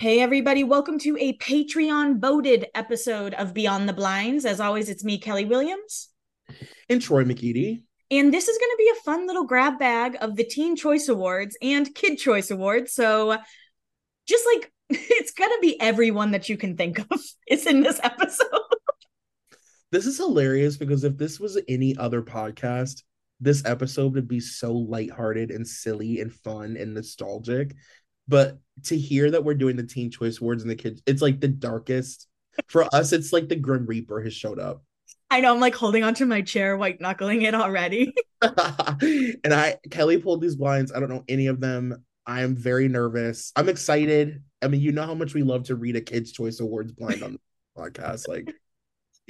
Hey, everybody, welcome to a Patreon voted episode of Beyond the Blinds. As always, it's me, Kelli Williams. And Troy McEady. And this is going to be a fun little grab bag of the Teen Choice Awards and Kid Choice Awards. So, just like it's going to be everyone that you can think of is in this episode. This is hilarious because if this was any other podcast, this episode would be so lighthearted and silly and fun and nostalgic. But to hear that we're doing the Teen Choice Awards and the kids, it's like the darkest. For us, it's like the Grim Reaper has showed up. I know I'm like holding onto my chair, white knuckling it already. and I, Kelli pulled these blinds. I don't know any of them. I am very nervous. I'm excited. I mean, you know how much we love to read a Kids Choice Awards blind on the podcast. Like,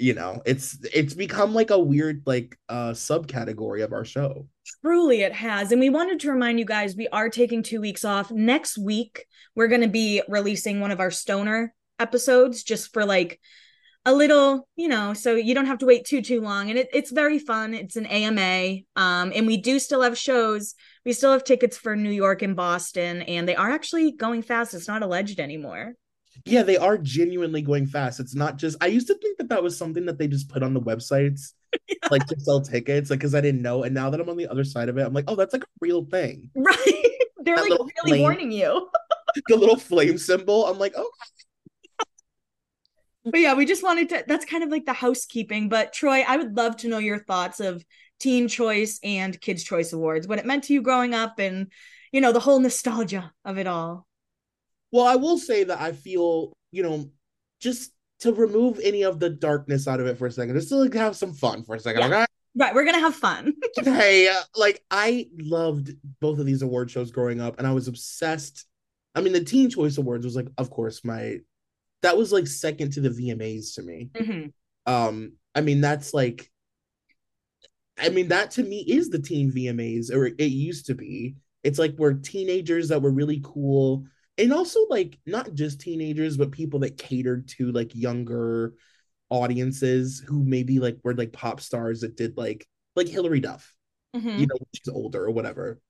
you know it's it's become like a weird like uh subcategory of our show. Truly it has. And we wanted to remind you guys we are taking two weeks off. Next week we're going to be releasing one of our stoner episodes just for like a little you know so you don't have to wait too too long. And it, it's very fun. It's an ama um and we do still have shows. We still have tickets for new york and boston and they are actually going fast. It's not alleged anymore yeah, they are genuinely going fast. It's not just. I used to think that that was something that they just put on the websites, yeah. like to sell tickets, like because I didn't know. And now that I'm on the other side of it, I'm like, oh, that's like a real thing, right? They're that like really flame, warning you. the little flame symbol. I'm like, oh. but yeah, we just wanted to. That's kind of like the housekeeping. But Troy, I would love to know your thoughts of Teen Choice and Kids Choice Awards. What it meant to you growing up, and you know the whole nostalgia of it all. Well, I will say that I feel, you know, just to remove any of the darkness out of it for a second, just to like have some fun for a second. Yeah. Okay? Right, we're gonna have fun. hey, uh, like I loved both of these award shows growing up, and I was obsessed. I mean, the Teen Choice Awards was like, of course, my that was like second to the VMAs to me. Mm-hmm. Um, I mean, that's like, I mean, that to me is the teen VMAs, or it used to be. It's like we're teenagers that were really cool and also like not just teenagers but people that catered to like younger audiences who maybe like were like pop stars that did like like Hilary Duff mm-hmm. you know she's older or whatever.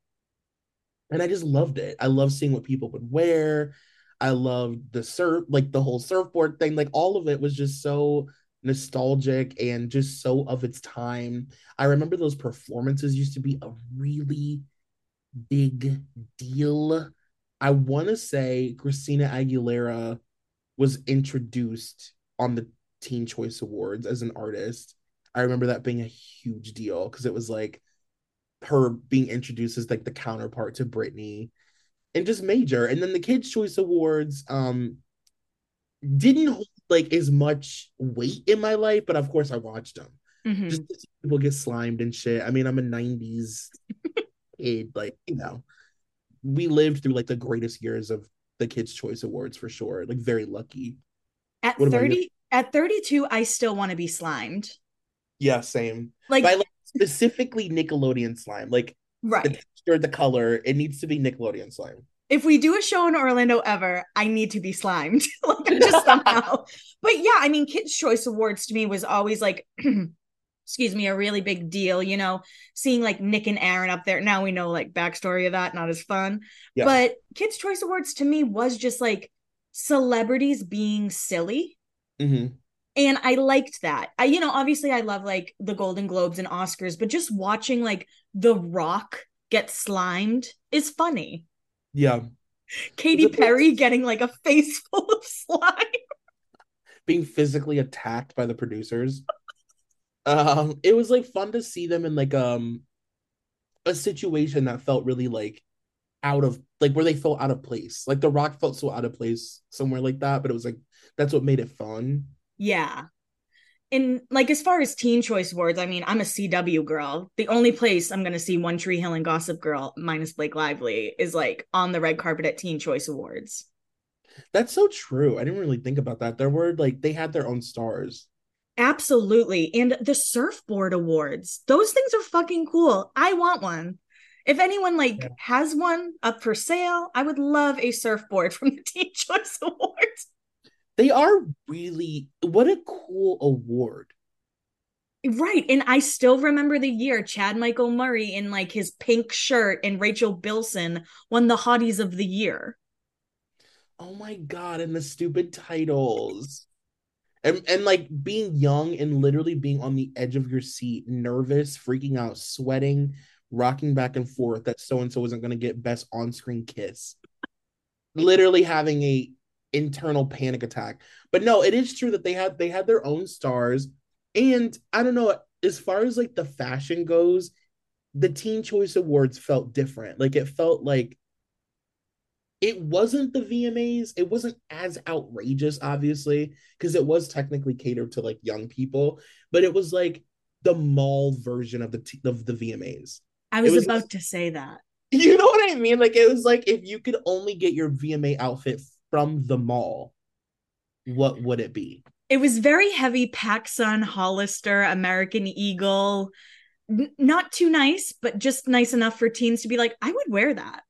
And I just loved it. I love seeing what people would wear. I loved the surf like the whole surfboard thing. Like all of it was just so nostalgic and just so of its time. I remember those performances used to be a really big deal I want to say Christina Aguilera was introduced on the Teen Choice Awards as an artist. I remember that being a huge deal because it was like her being introduced as like the counterpart to Britney and just major. And then the Kids Choice Awards um didn't hold like as much weight in my life, but of course I watched them. Mm-hmm. Just people get slimed and shit. I mean, I'm a 90s kid, like, you know we lived through like the greatest years of the Kids Choice Awards for sure. Like very lucky. At what 30 at 32, I still want to be slimed. Yeah, same. Like, like specifically Nickelodeon slime. Like right. the texture, the color, it needs to be Nickelodeon slime. If we do a show in Orlando ever, I need to be slimed. like just somehow. but yeah, I mean, Kids Choice Awards to me was always like excuse me, a really big deal, you know, seeing like Nick and Aaron up there. Now we know like backstory of that, not as fun. Yeah. But Kids Choice Awards to me was just like celebrities being silly. Mm-hmm. And I liked that. I, you know, obviously I love like the Golden Globes and Oscars, but just watching like The Rock get slimed is funny. Yeah. Katy Perry getting like a face full of slime. Being physically attacked by the producers um it was like fun to see them in like um a situation that felt really like out of like where they felt out of place. Like the rock felt so out of place somewhere like that but it was like that's what made it fun. Yeah. And like as far as teen choice awards i mean i'm a cw girl. The only place i'm going to see one tree hill and gossip girl minus blake lively is like on the red carpet at teen choice awards. That's so true. I didn't really think about that. There were like they had their own stars Absolutely. And the surfboard awards, those things are fucking cool. I want one. If anyone like yeah. has one up for sale, I would love a surfboard from the Teen Choice Awards. They are really what a cool award. Right. And I still remember the year Chad Michael Murray in like his pink shirt and Rachel Bilson won the Hotties of the Year. Oh my God. And the stupid titles and and like being young and literally being on the edge of your seat, nervous, freaking out, sweating, rocking back and forth that so and so isn't going to get best on-screen kiss. Literally having a internal panic attack. But no, it is true that they had they had their own stars and I don't know as far as like the fashion goes, the Teen Choice Awards felt different. Like it felt like it wasn't the VMAs. It wasn't as outrageous, obviously, because it was technically catered to like young people, but it was like the mall version of the t- of the VMAs. I was, was about just, to say that. You know what I mean? Like it was like if you could only get your VMA outfit from the mall, what would it be? It was very heavy PacSun, Hollister, American Eagle. N- not too nice, but just nice enough for teens to be like, I would wear that.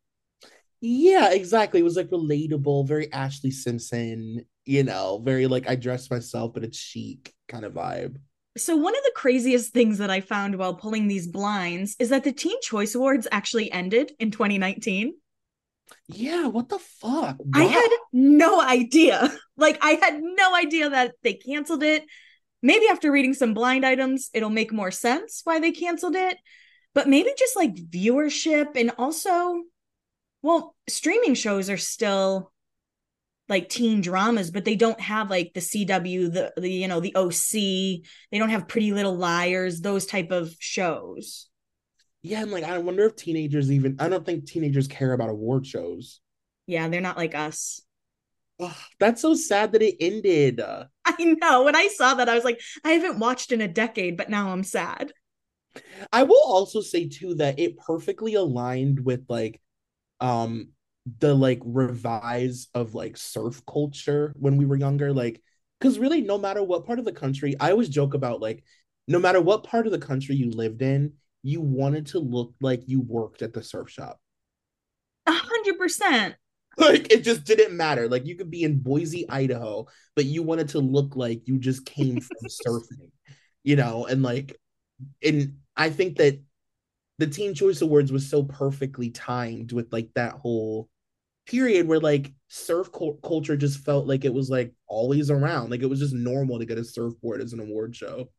Yeah, exactly. It was like relatable, very Ashlee Simpson, you know, very like I dress myself, but it's chic kind of vibe. So, one of the craziest things that I found while pulling these blinds is that the Teen Choice Awards actually ended in 2019. Yeah, what the fuck? Wow. I had no idea. Like, I had no idea that they canceled it. Maybe after reading some blind items, it'll make more sense why they canceled it. But maybe just like viewership and also well, streaming shows are still like teen dramas, but they don't have like the CW, the, the you know, the OC. They don't have Pretty Little Liars, those type of shows. Yeah, and like I wonder if teenagers even I don't think teenagers care about award shows. Yeah, they're not like us. Oh, that's so sad that it ended. I know. When I saw that, I was like, I haven't watched in a decade, but now I'm sad. I will also say too that it perfectly aligned with like um the like revise of like surf culture when we were younger like because really no matter what part of the country i always joke about like no matter what part of the country you lived in you wanted to look like you worked at the surf shop. A hundred percent. Like it just didn't matter. Like you could be in boise idaho but you wanted to look like you just came from surfing you know? And like and i think that the Teen Choice Awards was so perfectly timed with like that whole period where like surf culture just felt like it was like always around. Like it was just normal to get a surfboard as an award show.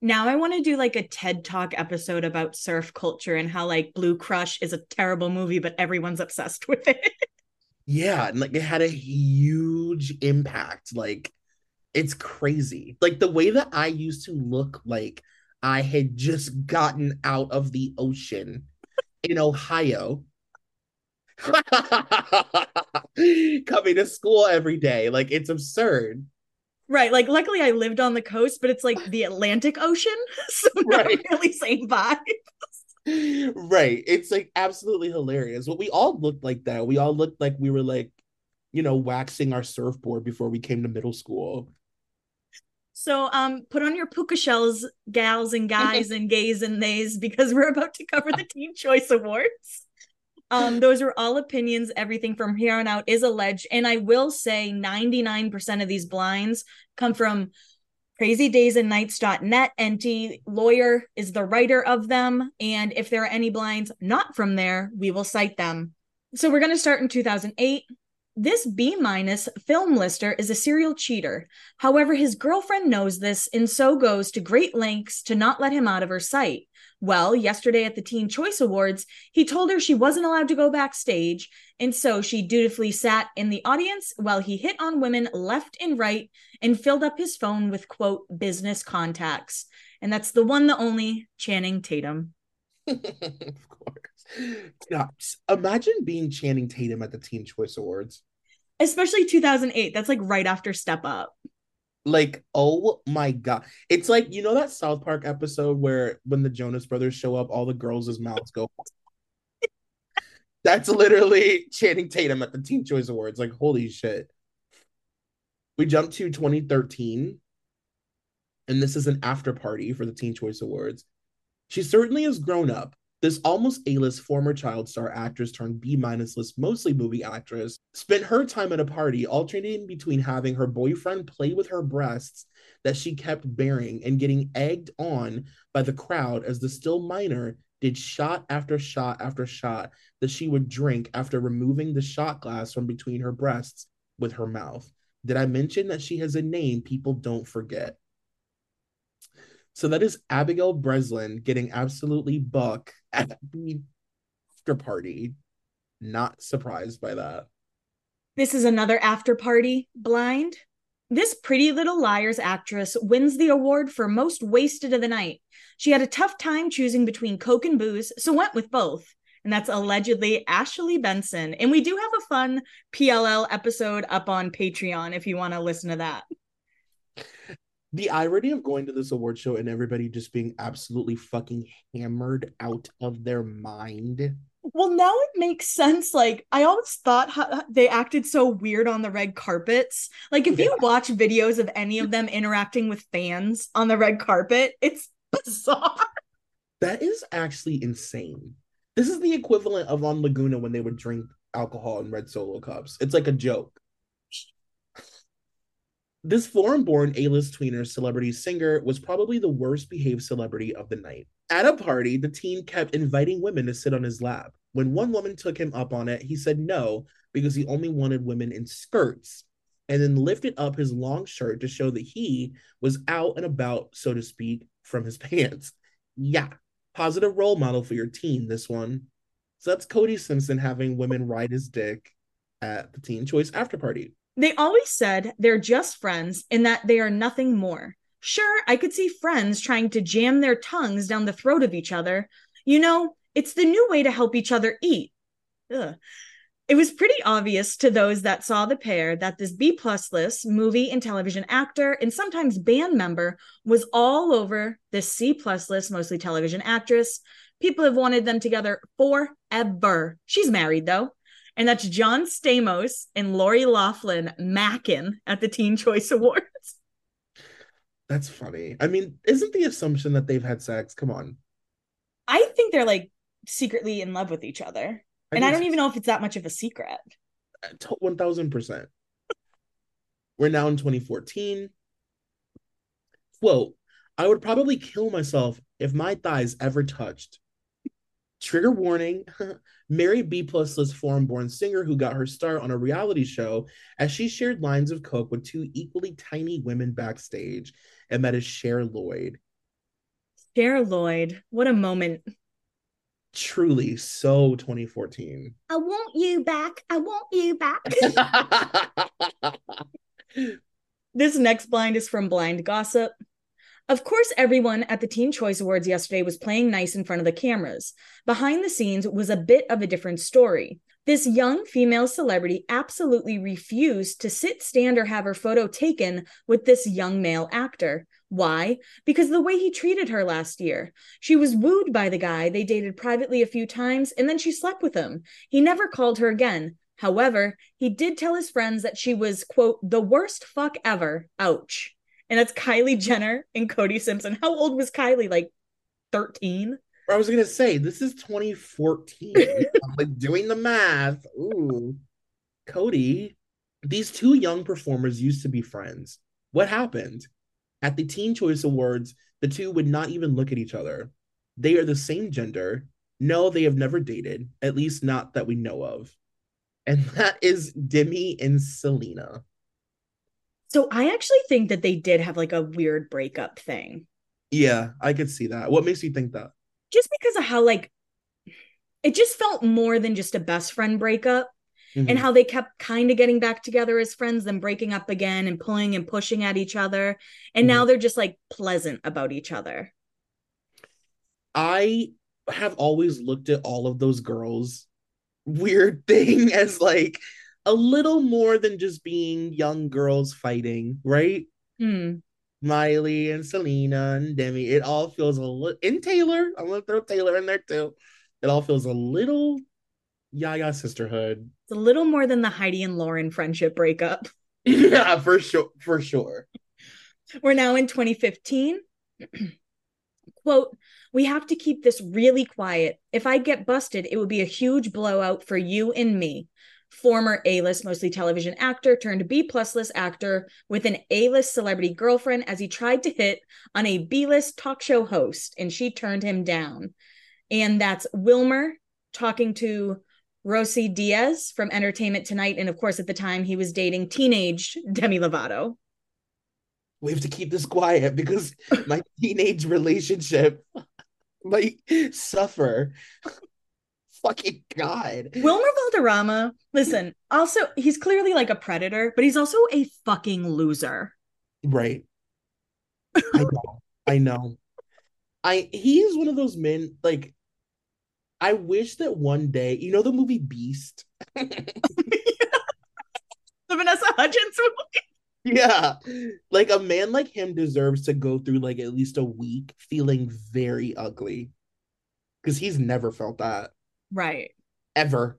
Now I want to do like a TED Talk episode about surf culture and how like Blue Crush is a terrible movie, but everyone's obsessed with it. yeah, and like it had a huge impact. Like it's crazy. Like the way that I used to look like I had just gotten out of the ocean in Ohio. Coming to school every day. Like it's absurd. Right. Like luckily I lived on the coast, but it's like the Atlantic Ocean. So not right. really same vibe. right. It's like absolutely hilarious. But we all looked like that. We all looked like we were like, you know, waxing our surfboard before we came to middle school. So um put on your puka shells, gals and guys and gays and theys, because we're about to cover the Teen Choice Awards. Um, those are all opinions. Everything from here on out is alleged. And I will say 99% of these blinds come from crazydaysandnights.net. Enty Lawyer is the writer of them. And if there are any blinds not from there, we will cite them. So we're going to start in 2008. This B minus film lister is a serial cheater. However, his girlfriend knows this and so goes to great lengths to not let him out of her sight. Well, yesterday at the Teen Choice Awards, he told her she wasn't allowed to go backstage, and so she dutifully sat in the audience while he hit on women left and right and filled up his phone with quote business contacts. And that's the one, the only Channing Tatum. of course. God, imagine being Channing Tatum at the Teen Choice Awards. Especially 2008. That's like right after Step Up. Like, oh my god. It's like, you know that South Park episode where when the Jonas brothers show up, all the girls' mouths go. That's literally Channing Tatum at the Teen Choice Awards. Like, holy shit. We jump to 2013, and this is an after party for the Teen Choice Awards. She certainly has grown up, this almost A-list former child star actress turned B minus list mostly movie actress spent her time at a party alternating between having her boyfriend play with her breasts that she kept bearing and getting egged on by the crowd as the still minor did shot after shot after shot that she would drink after removing the shot glass from between her breasts with her mouth. Did I mention that she has a name people don't forget? So that is Abigail Breslin getting absolutely buck at the after party. Not surprised by that. This is another after party blind. This Pretty Little Liars actress wins the award for most wasted of the night. She had a tough time choosing between Coke and booze, so went with both. And that's allegedly Ashley Benson. And we do have a fun PLL episode up on Patreon if you want to listen to that the irony of going to this award show and everybody just being absolutely fucking hammered out of their mind. Well, now it makes sense. Like, I always thought how they acted so weird on the red carpets. Like, if yeah. you watch videos of any of them interacting with fans on the red carpet, it's bizarre. That is actually insane. This is the equivalent of on Laguna when they would drink alcohol in red solo cups. It's like a joke. This foreign born A list tweener celebrity singer was probably the worst behaved celebrity of the night. At a party, the teen kept inviting women to sit on his lap. When one woman took him up on it, he said no because he only wanted women in skirts and then lifted up his long shirt to show that he was out and about, so to speak, from his pants. Yeah, positive role model for your teen, this one. So that's Cody Simpson having women ride his dick at the Teen Choice After Party. They always said they're just friends and that they are nothing more. Sure, I could see friends trying to jam their tongues down the throat of each other. You know, it's the new way to help each other eat. Ugh. It was pretty obvious to those that saw the pair that this B plus list movie and television actor and sometimes band member was all over this C plus list, mostly television actress. People have wanted them together forever. She's married though and that's John Stamos and Lori Loughlin Mackin at the Teen Choice Awards. That's funny. I mean, isn't the assumption that they've had sex? Come on. I think they're like secretly in love with each other. I and I don't even know if it's that much of a secret. Uh, 1000%. We're now in 2014. Quote, I would probably kill myself if my thighs ever touched. Trigger warning Mary B. plus list foreign born singer who got her start on a reality show as she shared lines of coke with two equally tiny women backstage, and that is Cher Lloyd. Cher Lloyd, what a moment. Truly so 2014. I want you back. I want you back. this next blind is from Blind Gossip. Of course, everyone at the Teen Choice Awards yesterday was playing nice in front of the cameras. Behind the scenes was a bit of a different story. This young female celebrity absolutely refused to sit, stand, or have her photo taken with this young male actor. Why? Because the way he treated her last year. She was wooed by the guy, they dated privately a few times, and then she slept with him. He never called her again. However, he did tell his friends that she was, quote, the worst fuck ever. Ouch and it's Kylie Jenner and Cody Simpson. How old was Kylie? Like 13? I was gonna say this is 2014. I'm like doing the math. Ooh, Cody. These two young performers used to be friends. What happened? At the Teen Choice Awards, the two would not even look at each other. They are the same gender. No, they have never dated, at least not that we know of. And that is Demi and Selena. So I actually think that they did have like a weird breakup thing. Yeah, I could see that. What makes you think that? Just because of how like it just felt more than just a best friend breakup. Mm-hmm. and how they kept kind of getting back together as friends, then breaking up again and pulling and pushing at each other. And mm-hmm. now they're just like pleasant about each other. I have always looked at all of those girls weird thing as like a little more than just being young girls fighting, right? Mm. Miley and Selena and Demi, it all feels a little in Taylor. I'm gonna throw Taylor in there too. It all feels a little Yaya sisterhood. It's a little more than the Heidi and Lauren friendship breakup. yeah, for sure, for sure. We're now in 2015. Quote, we have to keep this really quiet. If I get busted, it would be a huge blowout for you and me. Former A-list, mostly television actor turned B plus list actor with an A-list celebrity girlfriend as he tried to hit on a B-list talk show host, and she turned him down. And that's Wilmer talking to Rosy Diaz from Entertainment Tonight. And of course, at the time, he was dating teenage Demi Lovato. We have to keep this quiet because my teenage relationship might suffer. Fucking God. Wilmer Valderrama, listen, also, he's clearly like a predator, but he's also a fucking loser. Right. I know. I know. I he is one of those men like I wish that one day, you know, the movie Beast. the Vanessa Hudgens movie. Yeah. Like a man like him deserves to go through like at least a week feeling very ugly. Because he's never felt that. Right. Ever.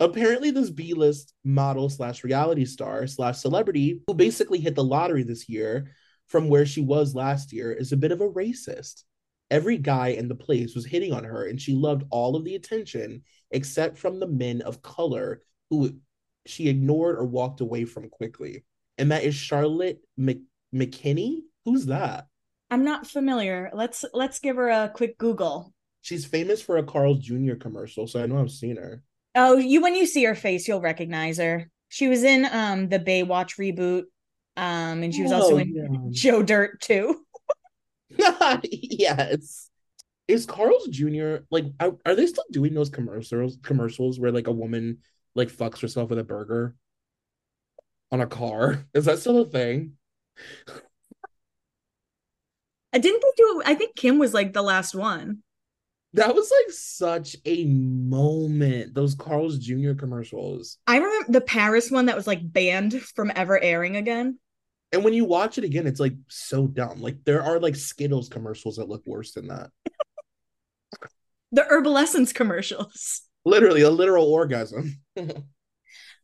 Apparently, this B list model slash reality star slash celebrity who basically hit the lottery this year from where she was last year is a bit of a racist. Every guy in the place was hitting on her and she loved all of the attention except from the men of color who she ignored or walked away from quickly. And that is charlotte Mc- mckinney? Who's that? I'm not familiar. Let's let's give her a quick google she's famous for a carl's jr commercial so i know i've seen her oh you when you see her face you'll recognize her she was in um the baywatch reboot um and she was oh, also in yeah. joe dirt too yes. Is Carl's Jr. like are, are they still doing those commercials commercials where like a woman like fucks herself with a burger on a car? Is that still a thing? I didn't they do I think Kim was like the last one. That was like such a moment. Those Carl's Jr. commercials. I remember the Paris one that was like banned from ever airing again. And when you watch it again, it's like so dumb. Like there are like Skittles commercials that look worse than that. the Herbal Essence commercials. Literally a literal orgasm.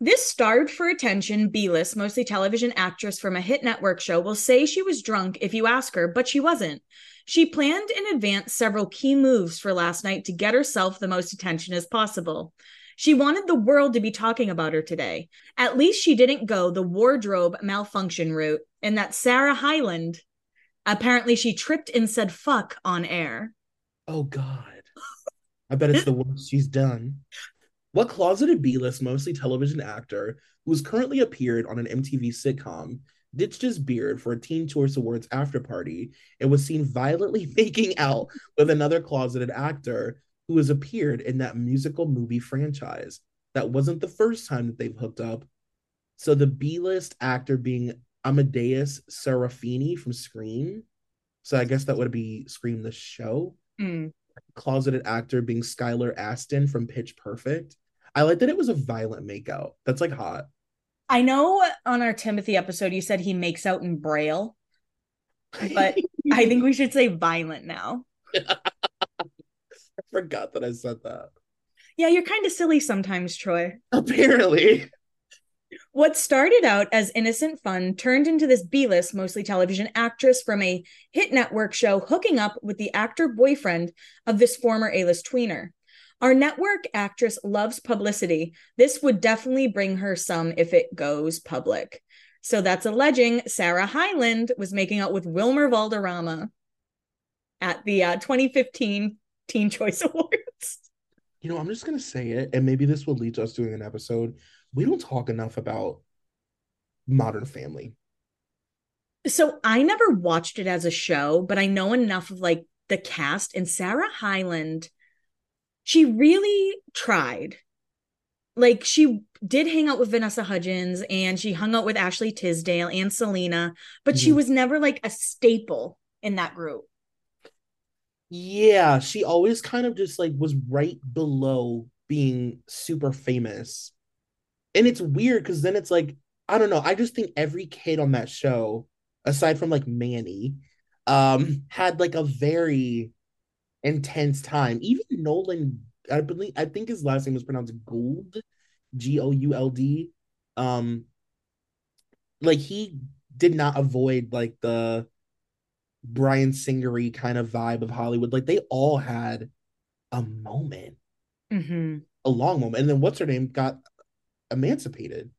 this starved for attention B-list, mostly television actress from a hit network show will say she was drunk if you ask her, but she wasn't. She planned in advance several key moves for last night to get herself the most attention as possible. She wanted the world to be talking about her today. At least she didn't go the wardrobe malfunction route, and that Sarah Hyland apparently she tripped and said fuck on air. Oh God. I bet it's the worst she's done. What closeted B list, mostly television actor, who has currently appeared on an MTV sitcom, ditched his beard for a Teen Choice Awards after party and was seen violently making out with another closeted actor who has appeared in that musical movie franchise. That wasn't the first time that they've hooked up. So the B list actor being Amadeus Serafini from Scream. So I guess that would be Scream the show. Mm. Closeted actor being Skylar Astin from Pitch Perfect. I like that it was a violent makeout. That's like hot. I know on our Timothy episode you said he makes out in braille, but I think we should say violent now. I forgot that I said that. Yeah, you're kind of silly sometimes, Troy. Apparently. What started out as innocent fun turned into this B list, mostly television actress from a hit network show hooking up with the actor boyfriend of this former A list tweener. Our network actress loves publicity. This would definitely bring her some if it goes public. So that's alleging Sarah Hyland was making out with Wilmer Valderrama at the uh, 2015 Teen Choice Awards. You know, I'm just gonna say it, and maybe this will lead to us doing an episode. We don't talk enough about Modern Family. So I never watched it as a show, but I know enough of like the cast and Sarah Hyland. She really tried. Like she did hang out with Vanessa Hudgens and she hung out with Ashley Tisdale and Selena, but mm-hmm. she was never like a staple in that group. Yeah, she always kind of just like was right below being super famous. And it's weird because then it's like, I don't know. I just think every kid on that show, aside from like Manny, um, had like a very intense time. Even Nolan, I believe I think his last name was pronounced Gould, G O U L D. Um, like he did not avoid like the Brian Singery kind of vibe of Hollywood. Like they all had a moment, mm-hmm. a long moment, and then what's her name got emancipated.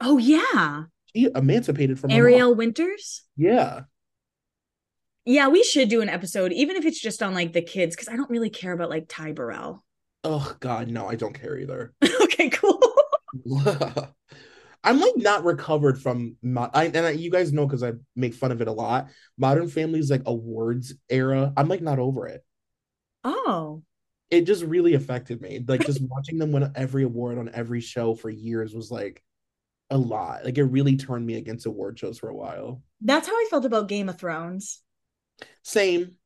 Oh yeah, she emancipated from Ariel Winters. Yeah, yeah, we should do an episode, even if it's just on like the kids, because I don't really care about like Ty Burrell. Oh God, no, I don't care either. okay, cool. I'm like not recovered from my, I, and I, you guys know because I make fun of it a lot. Modern Family's like awards era. I'm like not over it. Oh, it just really affected me. Like just watching them win every award on every show for years was like a lot. Like it really turned me against award shows for a while. That's how I felt about Game of Thrones. Same.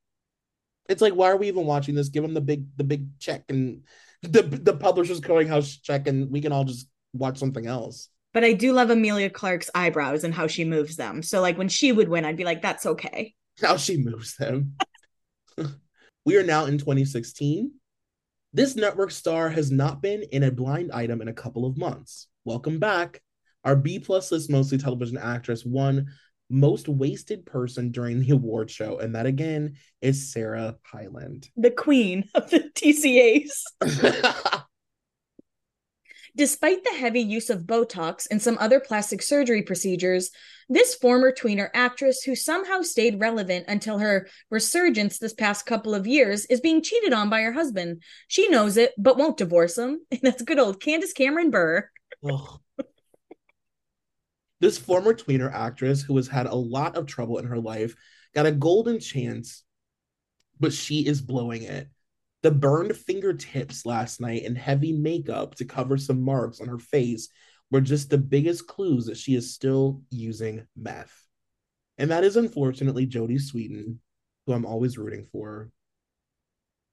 It's like why are we even watching this? Give them the big the big check and the the publisher's clearinghouse check, and we can all just watch something else. But I do love Emilia Clarke's eyebrows and how she moves them. So like when she would win, I'd be like, that's okay. How she moves them. we are now in 2016. This network star has not been in a blind item in a couple of months. Welcome back. Our B plus list mostly television actress won most wasted person during the award show, and that again is Sarah Hyland, the queen of the TCAs. Despite the heavy use of Botox and some other plastic surgery procedures, this former tweener actress, who somehow stayed relevant until her resurgence this past couple of years, is being cheated on by her husband. She knows it, but won't divorce him. And That's good old Candace Cameron Bure. this former tweener actress, who has had a lot of trouble in her life, got a golden chance, but she is blowing it. The burned fingertips last night and heavy makeup to cover some marks on her face were just the biggest clues that she is still using meth. And that is unfortunately Jodie Sweetin, who I'm always rooting for.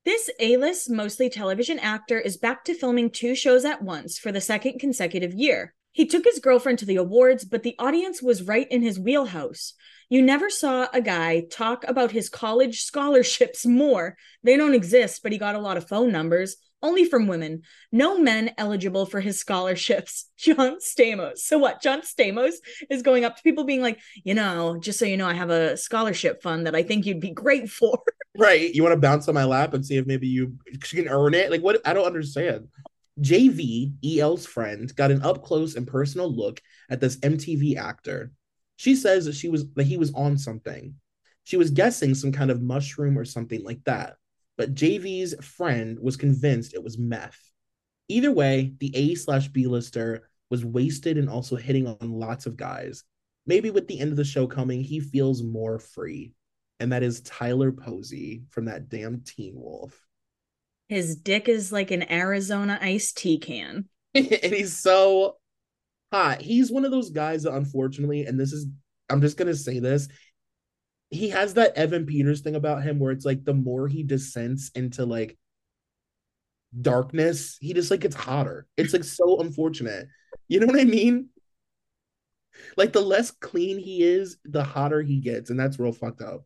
This A list, mostly television actor is back to filming two shows at once for the second consecutive year. He took his girlfriend to the awards, but the audience was right in his wheelhouse. You never saw a guy talk about his college scholarships more. They don't exist, but he got a lot of phone numbers, only from women. No men eligible for his scholarships. John Stamos. So what? John Stamos is going up to people being like, you know, just so you know, I have a scholarship fund that I think you'd be great for. Right. You want to bounce on my lap and see if maybe you can earn it? Like, what? I don't understand. JV, EL's friend, got an up close and personal look at this MTV actor. She says that she was that he was on something. She was guessing some kind of mushroom or something like that. But JV's friend was convinced it was meth. Either way, the A slash B lister was wasted and also hitting on lots of guys. Maybe with the end of the show coming, he feels more free. And that is Tyler Posey from that damn Teen Wolf. His dick is like an Arizona iced tea can. and he's so He's one of those guys that unfortunately, and this is I'm just gonna say this, he has that Evan Peters thing about him where it's like the more he descends into like darkness, he just like gets hotter. It's like so unfortunate. You know what I mean? Like the less clean he is, the hotter he gets, and that's real fucked up.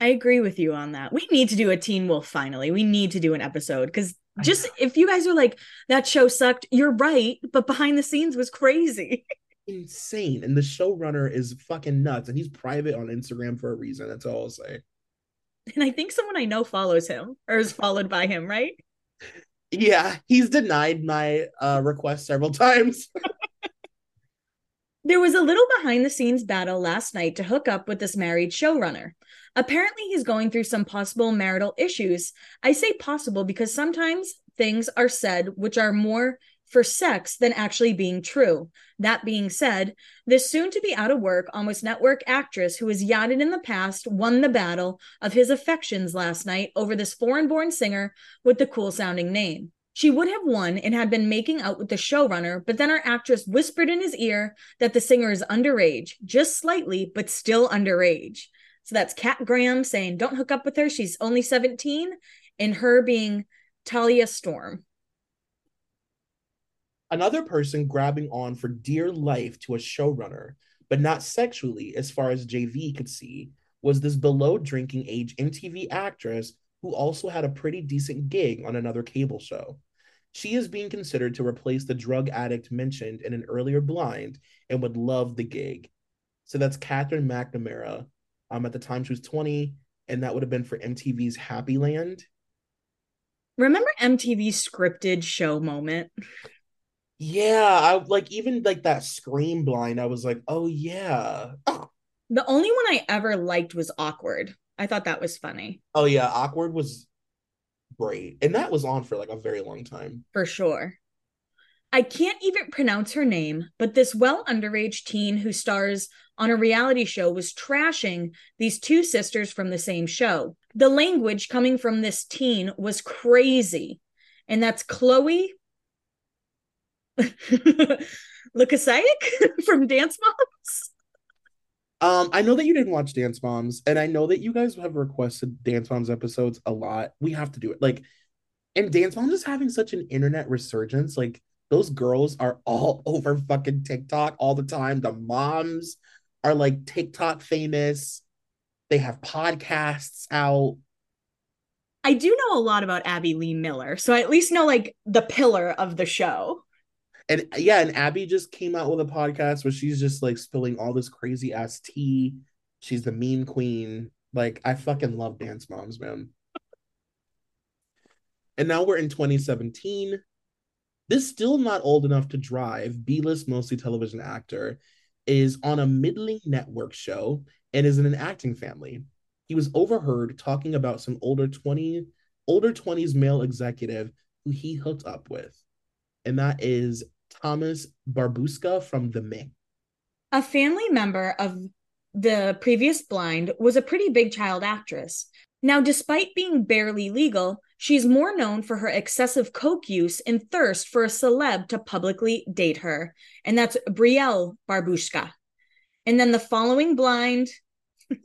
I agree with you on that. We need to do a Teen Wolf finally. We need to do an episode because just if you guys are like, that show sucked, you're right, but behind the scenes was crazy. Insane. And the showrunner is fucking nuts. And he's private on Instagram for a reason. That's all I'll say. And I think someone I know follows him or is followed by him, right? Yeah, he's denied my uh request several times. There was a little behind the scenes battle last night to hook up with this married showrunner. Apparently, he's going through some possible marital issues. I say possible because sometimes things are said which are more for sex than actually being true. That being said, this soon to be out of work, almost network actress who has yachted in the past won the battle of his affections last night over this foreign born singer with the cool sounding name. She would have won and had been making out with the showrunner, but then our actress whispered in his ear that the singer is underage, just slightly, but still underage. So that's Kat Graham saying, Don't hook up with her. She's only 17, and her being Talia Storm. Another person grabbing on for dear life to a showrunner, but not sexually, as far as JV could see, was this below drinking age MTV actress who also had a pretty decent gig on another cable show. She is being considered to replace the drug addict mentioned in an earlier blind and would love the gig. So that's Katherine McNamara. Um, at the time she was 20, and that would have been for MTV's Happyland. Remember MTV's scripted show moment? Yeah, I like even like that scream blind. I was like, oh yeah. The only one I ever liked was Awkward. I thought that was funny. Oh yeah, Awkward was great. And that was on for like a very long time. For sure. I can't even pronounce her name, but this well underage teen who stars on a reality show was trashing these two sisters from the same show. The language coming from this teen was crazy. And that's Chloe Lukasiak from Dance Moms. Um, I know that you didn't watch Dance Moms, and I know that you guys have requested Dance Moms episodes a lot. We have to do it. Like, and Dance Moms is having such an internet resurgence. Like, those girls are all over fucking TikTok all the time. The moms are like TikTok famous. They have podcasts out. I do know a lot about Abby Lee Miller, so I at least know like the pillar of the show. And yeah, and Abby just came out with a podcast where she's just like spilling all this crazy ass tea. She's the meme queen. Like, I fucking love Dance Moms, man. and now we're in 2017. This still not old enough to drive, B list, mostly television actor, is on a middling network show and is in an acting family. He was overheard talking about some older 20 older 20s male executive who he hooked up with. And that is Thomas Barbusca from The Mick. A family member of the previous blind was a pretty big child actress. Now, despite being barely legal, she's more known for her excessive coke use and thirst for a celeb to publicly date her. And that's Brielle Barbusca. And then the following blind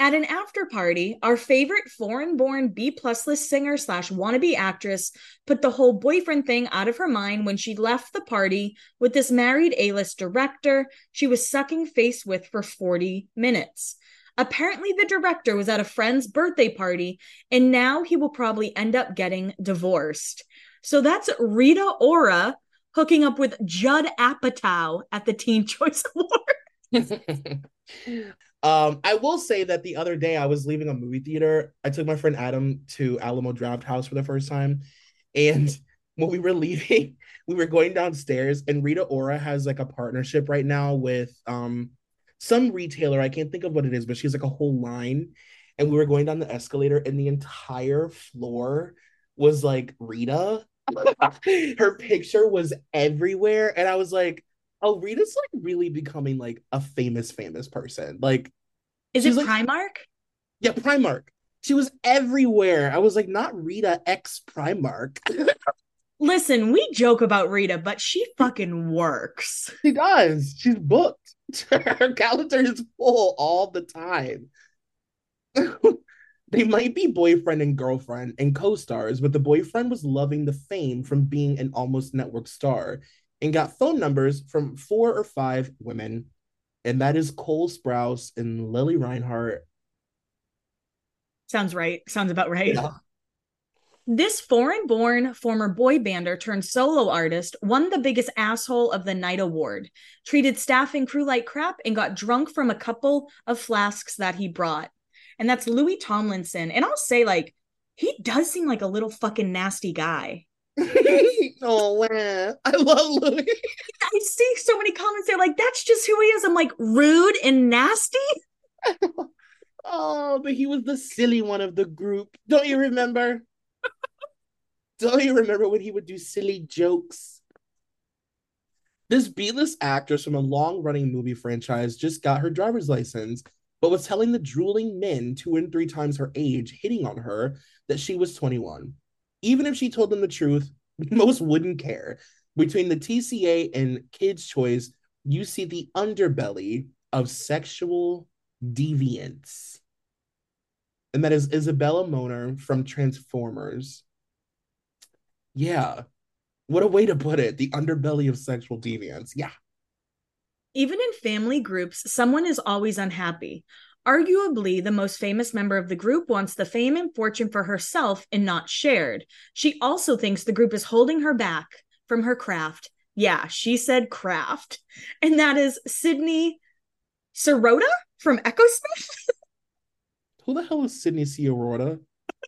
at an after party, our favorite foreign born B plus list singer slash wannabe actress put the whole boyfriend thing out of her mind when she left the party with this married A list director she was sucking face with for 40 minutes. Apparently, the director was at a friend's birthday party, and now he will probably end up getting divorced. So that's Rita Ora hooking up with Judd Apatow at the Teen Choice Awards. Um, I will say that the other day I was leaving a movie theater. I took my friend Adam to Alamo Drafthouse for the first time. And when we were leaving, we were going downstairs, and Rita Ora has like a partnership right now with um some retailer. I can't think of what it is, but she has like a whole line. And we were going down the escalator, and the entire floor was like Rita. Her picture was everywhere. And I was like, oh, Rita's like really becoming like a famous, famous person. Like, is it like, Primark? Yeah, Primark. She was everywhere. I was like, not Rita X Primark. Listen, we joke about Rita, but she fucking works. She does. She's booked. Her calendar is full all the time. they might be boyfriend and girlfriend and co-stars, but the boyfriend was loving the fame from being an almost network star and got phone numbers from four or five women, and that is Cole Sprouse and Lili Reinhart. Sounds right. Sounds about right. Yeah. This foreign born former boy bander turned solo artist won the biggest asshole of the night award, treated staff and crew like crap, and got drunk from a couple of flasks that he brought. And that's Louis Tomlinson. And I'll say, like, he does seem like a little fucking nasty guy. oh man, I love Louis. I see so many comments. They're like, "That's just who he is." I'm like, rude and nasty. oh, but he was the silly one of the group. Don't you remember? Don't you remember when he would do silly jokes? This B-list actress from a long-running movie franchise just got her driver's license, but was telling the drooling men two and three times her age, hitting on her, that she was 21. Even if she told them the truth, most wouldn't care. Between the TCA and Kids' Choice, you see the underbelly of sexual deviance. And that is Isabela Moner from Transformers. Yeah. What a way to put it. The underbelly of sexual deviance. Yeah. Even in family groups, someone is always unhappy. Arguably, the most famous member of the group wants the fame and fortune for herself and not shared. She also thinks the group is holding her back from her craft. Yeah, she said craft. And that is Sydney Sirota from Echosmith. Who the hell is Sydney Sirota?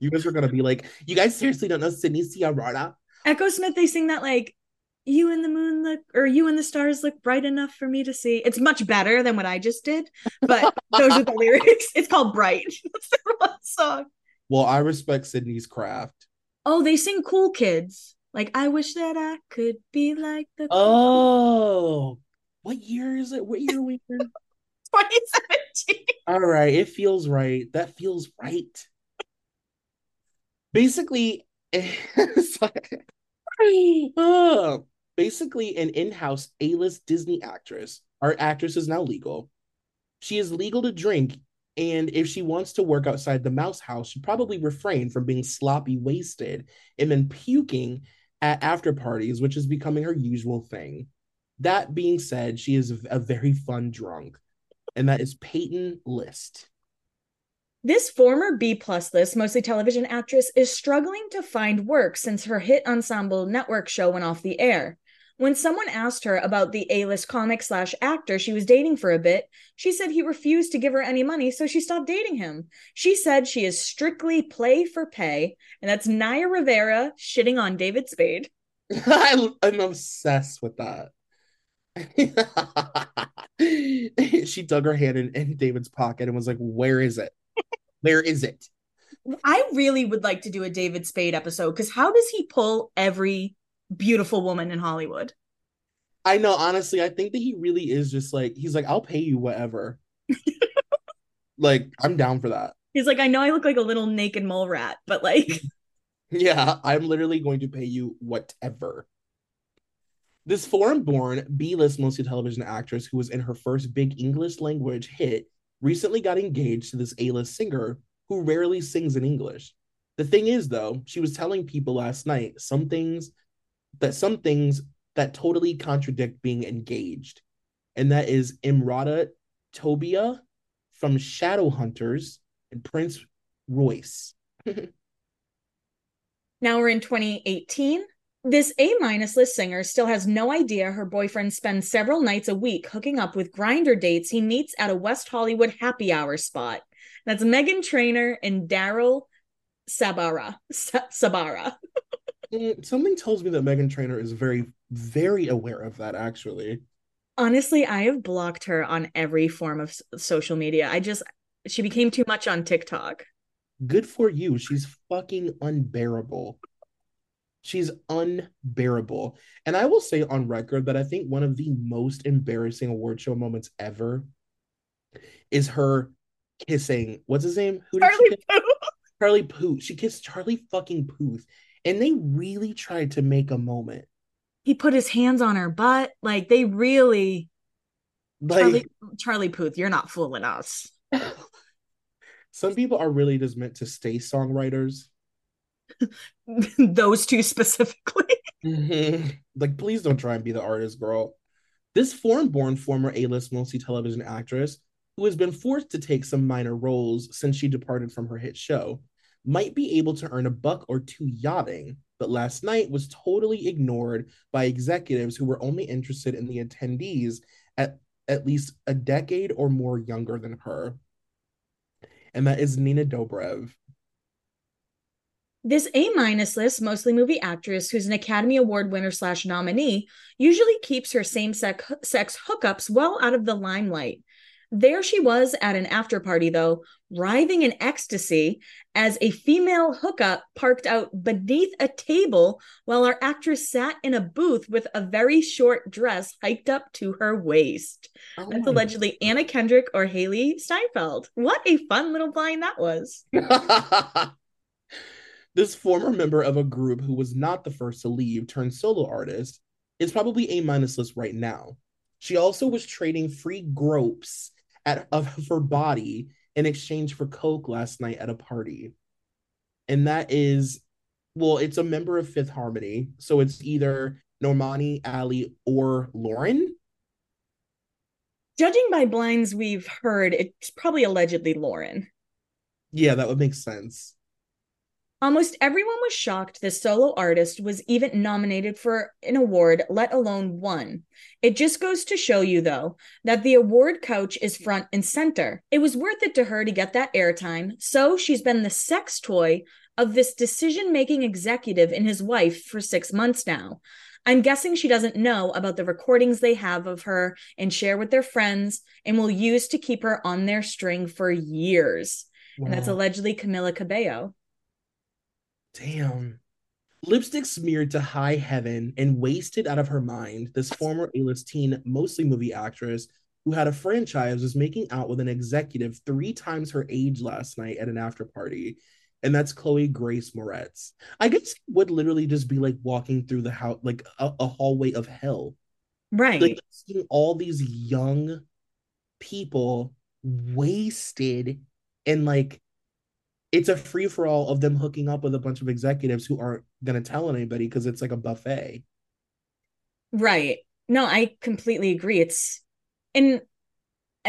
You guys are gonna be like, you guys seriously don't know Sydney Sirota? Echosmith, they sing that like you and the moon look or you and the stars look bright enough for me to see. It's much better than what I just did, but those are the lyrics. It's called Bright. That's their one song. Well, I respect Sydney's craft. Oh, they sing cool kids. Like I wish that I could be like the Oh. What year is it? What year are we in? 2017. All right, it feels right. That feels right. Basically, oh, basically an in-house A-list Disney actress. Our actress is now legal. She is legal to drink, and if she wants to work outside the mouse house, she probably refrain from being sloppy wasted and then puking at after parties, which is becoming her usual thing. That being said, she is a very fun drunk, and that is Peyton List. This former B plus list, mostly television actress, is struggling to find work since her hit ensemble network show went off the air. When someone asked her about the A list comic slash actor she was dating for a bit, she said he refused to give her any money, so she stopped dating him. She said she is strictly play for pay, and that's Naya Rivera shitting on David Spade. I'm obsessed with that. she dug her hand in, in David's pocket and was like, Where is it? Where is it? I really would like to do a David Spade episode because how does he pull every beautiful woman in Hollywood? I know, honestly, I think that he really is just like, he's like, I'll pay you whatever. like, I'm down for that. He's like, I know I look like a little naked mole rat, but like, yeah, I'm literally going to pay you whatever. This foreign born B list mostly television actress who was in her first big English language hit recently got engaged to this A list singer who rarely sings in English. The thing is, though, she was telling people last night some things that some things that totally contradict being engaged. And that is Emeraude Toubia from Shadowhunters and Prince Royce. now we're in 2018. This A minus list singer still has no idea her boyfriend spends several nights a week hooking up with Grindr dates he meets at a West Hollywood happy hour spot. That's Meghan Trainor and Daryl Sabara. Sabara. Mm, something tells me that Meghan Trainor is very, very aware of that, actually. Honestly, I have blocked her on every form of social media. I just, she became too much on TikTok. Good for you. She's fucking unbearable. She's unbearable. And I will say on record that I think one of the most embarrassing award show moments ever is her kissing what's his name? Who Charlie did Puth. Charlie Puth. She kissed Charlie fucking Puth. And they really tried to make a moment. He put his hands on her butt. Like they really like Charlie, Charlie Puth, you're not fooling us. Some people are really just meant to stay songwriters those two specifically. mm-hmm. Like, please don't try and be the artist, girl. This foreign born former A list mostly television actress, who has been forced to take some minor roles since she departed from her hit show, might be able to earn a buck or two yachting, but last night was totally ignored by executives who were only interested in the attendees at at least a decade or more younger than her. And that is Nina Dobrev. This A minus list, mostly movie actress who's an Academy Award winner slash nominee, usually keeps her same sex hookups well out of the limelight. There she was at an after party, though, writhing in ecstasy as a female hookup parked out beneath a table while our actress sat in a booth with a very short dress hiked up to her waist. Oh That's allegedly God. Anna Kendrick or Hailee Steinfeld. What a fun little blind that was. This former member of a group who was not the first to leave turned solo artist is probably A minus list right now. She also was trading free gropes at, of her body in exchange for coke last night at a party. And that is, well, it's a member of Fifth Harmony. So it's either Normani, Ally, or Lauren. Judging by blinds we've heard, it's probably allegedly Lauren. Yeah, that would make sense. Almost everyone was shocked this solo artist was even nominated for an award, let alone won. It just goes to show you, though, that the award couch is front and center. It was worth it to her to get that airtime, so she's been the sex toy of this decision making executive and his wife for six months now. I'm guessing she doesn't know about the recordings they have of her and share with their friends and will use to keep her on their string for years. Wow. And that's allegedly Camila Cabello. Damn. Lipstick smeared to high heaven and wasted out of her mind, this former A-list teen, mostly movie actress, who had a franchise, was making out with an executive three times her age last night at an after party. And that's Chloe Grace Moretz. I guess would literally just be like walking through the house, like a, a hallway of hell. Right. Like seeing all these young people wasted and like it's a free for all of them hooking up with a bunch of executives who aren't going to tell anybody because it's like a buffet. Right. No, I completely agree. It's and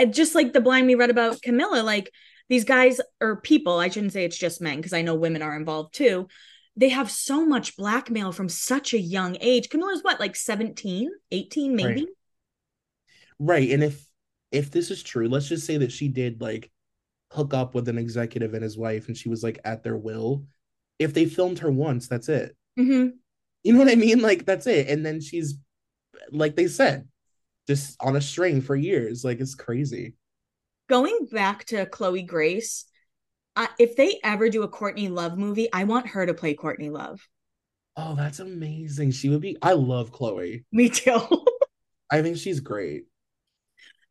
just like the blind we read about Camila, like these guys or people, I shouldn't say it's just men because I know women are involved too. They have so much blackmail from such a young age. Camila's what, like 17, 18 maybe? Right. right. And if if this is true, let's just say that she did like hook up with an executive and his wife and she was like at their will. If they filmed her once that's it. Mm-hmm. you know what i mean? Like that's it. And then she's like they said just on a string for years. Like it's crazy. Going back to chloe grace uh, if they ever do a courtney love movie i want her to play courtney love. Oh that's amazing. She would be i love chloe. Me too. I think she's great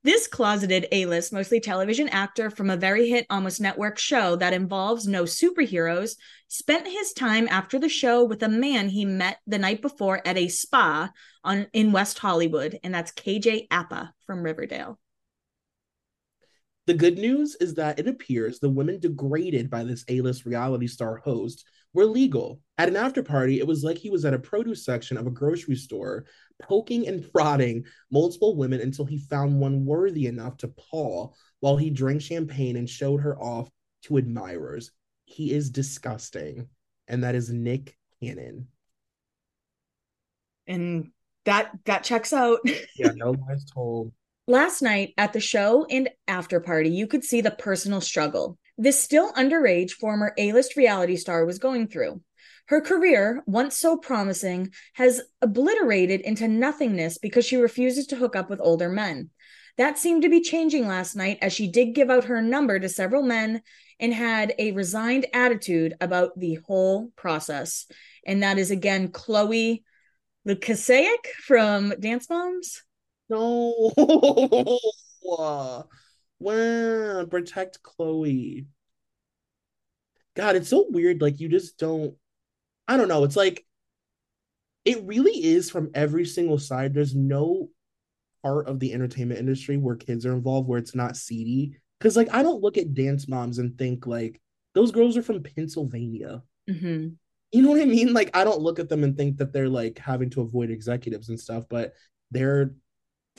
this closeted A list, mostly television actor from a very hit Almost Network show that involves no superheroes, spent his time after the show with a man he met the night before at a spa on in West Hollywood, and that's KJ Apa from Riverdale. The good news is that it appears the women degraded by this A list reality star host were legal. At an after party, it was like he was at a produce section of a grocery store, poking and prodding multiple women until he found one worthy enough to paw while he drank champagne and showed her off to admirers. He is disgusting. And that is Nick Cannon. And that that checks out. yeah, no lies told. Last night at the show and after party, you could see the personal struggle this still underage former A list reality star was going through. Her career, once so promising, has obliterated into nothingness because she refuses to hook up with older men. That seemed to be changing last night as she did give out her number to several men and had a resigned attitude about the whole process. And that is again Chloe Lukasiak from Dance Moms. No. Wow, protect Chloe. God, it's so weird. Like, you just don't, I don't know. It's like, it really is from every single side. There's no part of the entertainment industry where kids are involved where it's not seedy. Cause, like, I don't look at dance moms and think, like, those girls are from Pennsylvania. Mm-hmm. You know what I mean? Like, I don't look at them and think that they're like having to avoid executives and stuff, but they're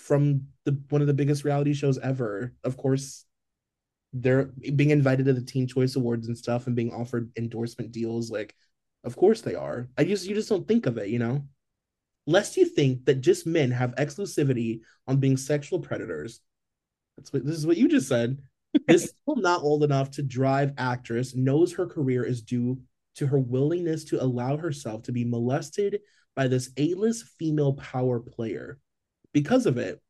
from the one of the biggest reality shows ever. Of course, they're being invited to the Teen Choice Awards and stuff and being offered endorsement deals. Like, of course they are. I just you just don't think of it, you know? Lest you think that just men have exclusivity on being sexual predators. That's what this is what you just said. is still not old enough to drive actress, knows her career is due to her willingness to allow herself to be molested by this A-list female power player. Because of it,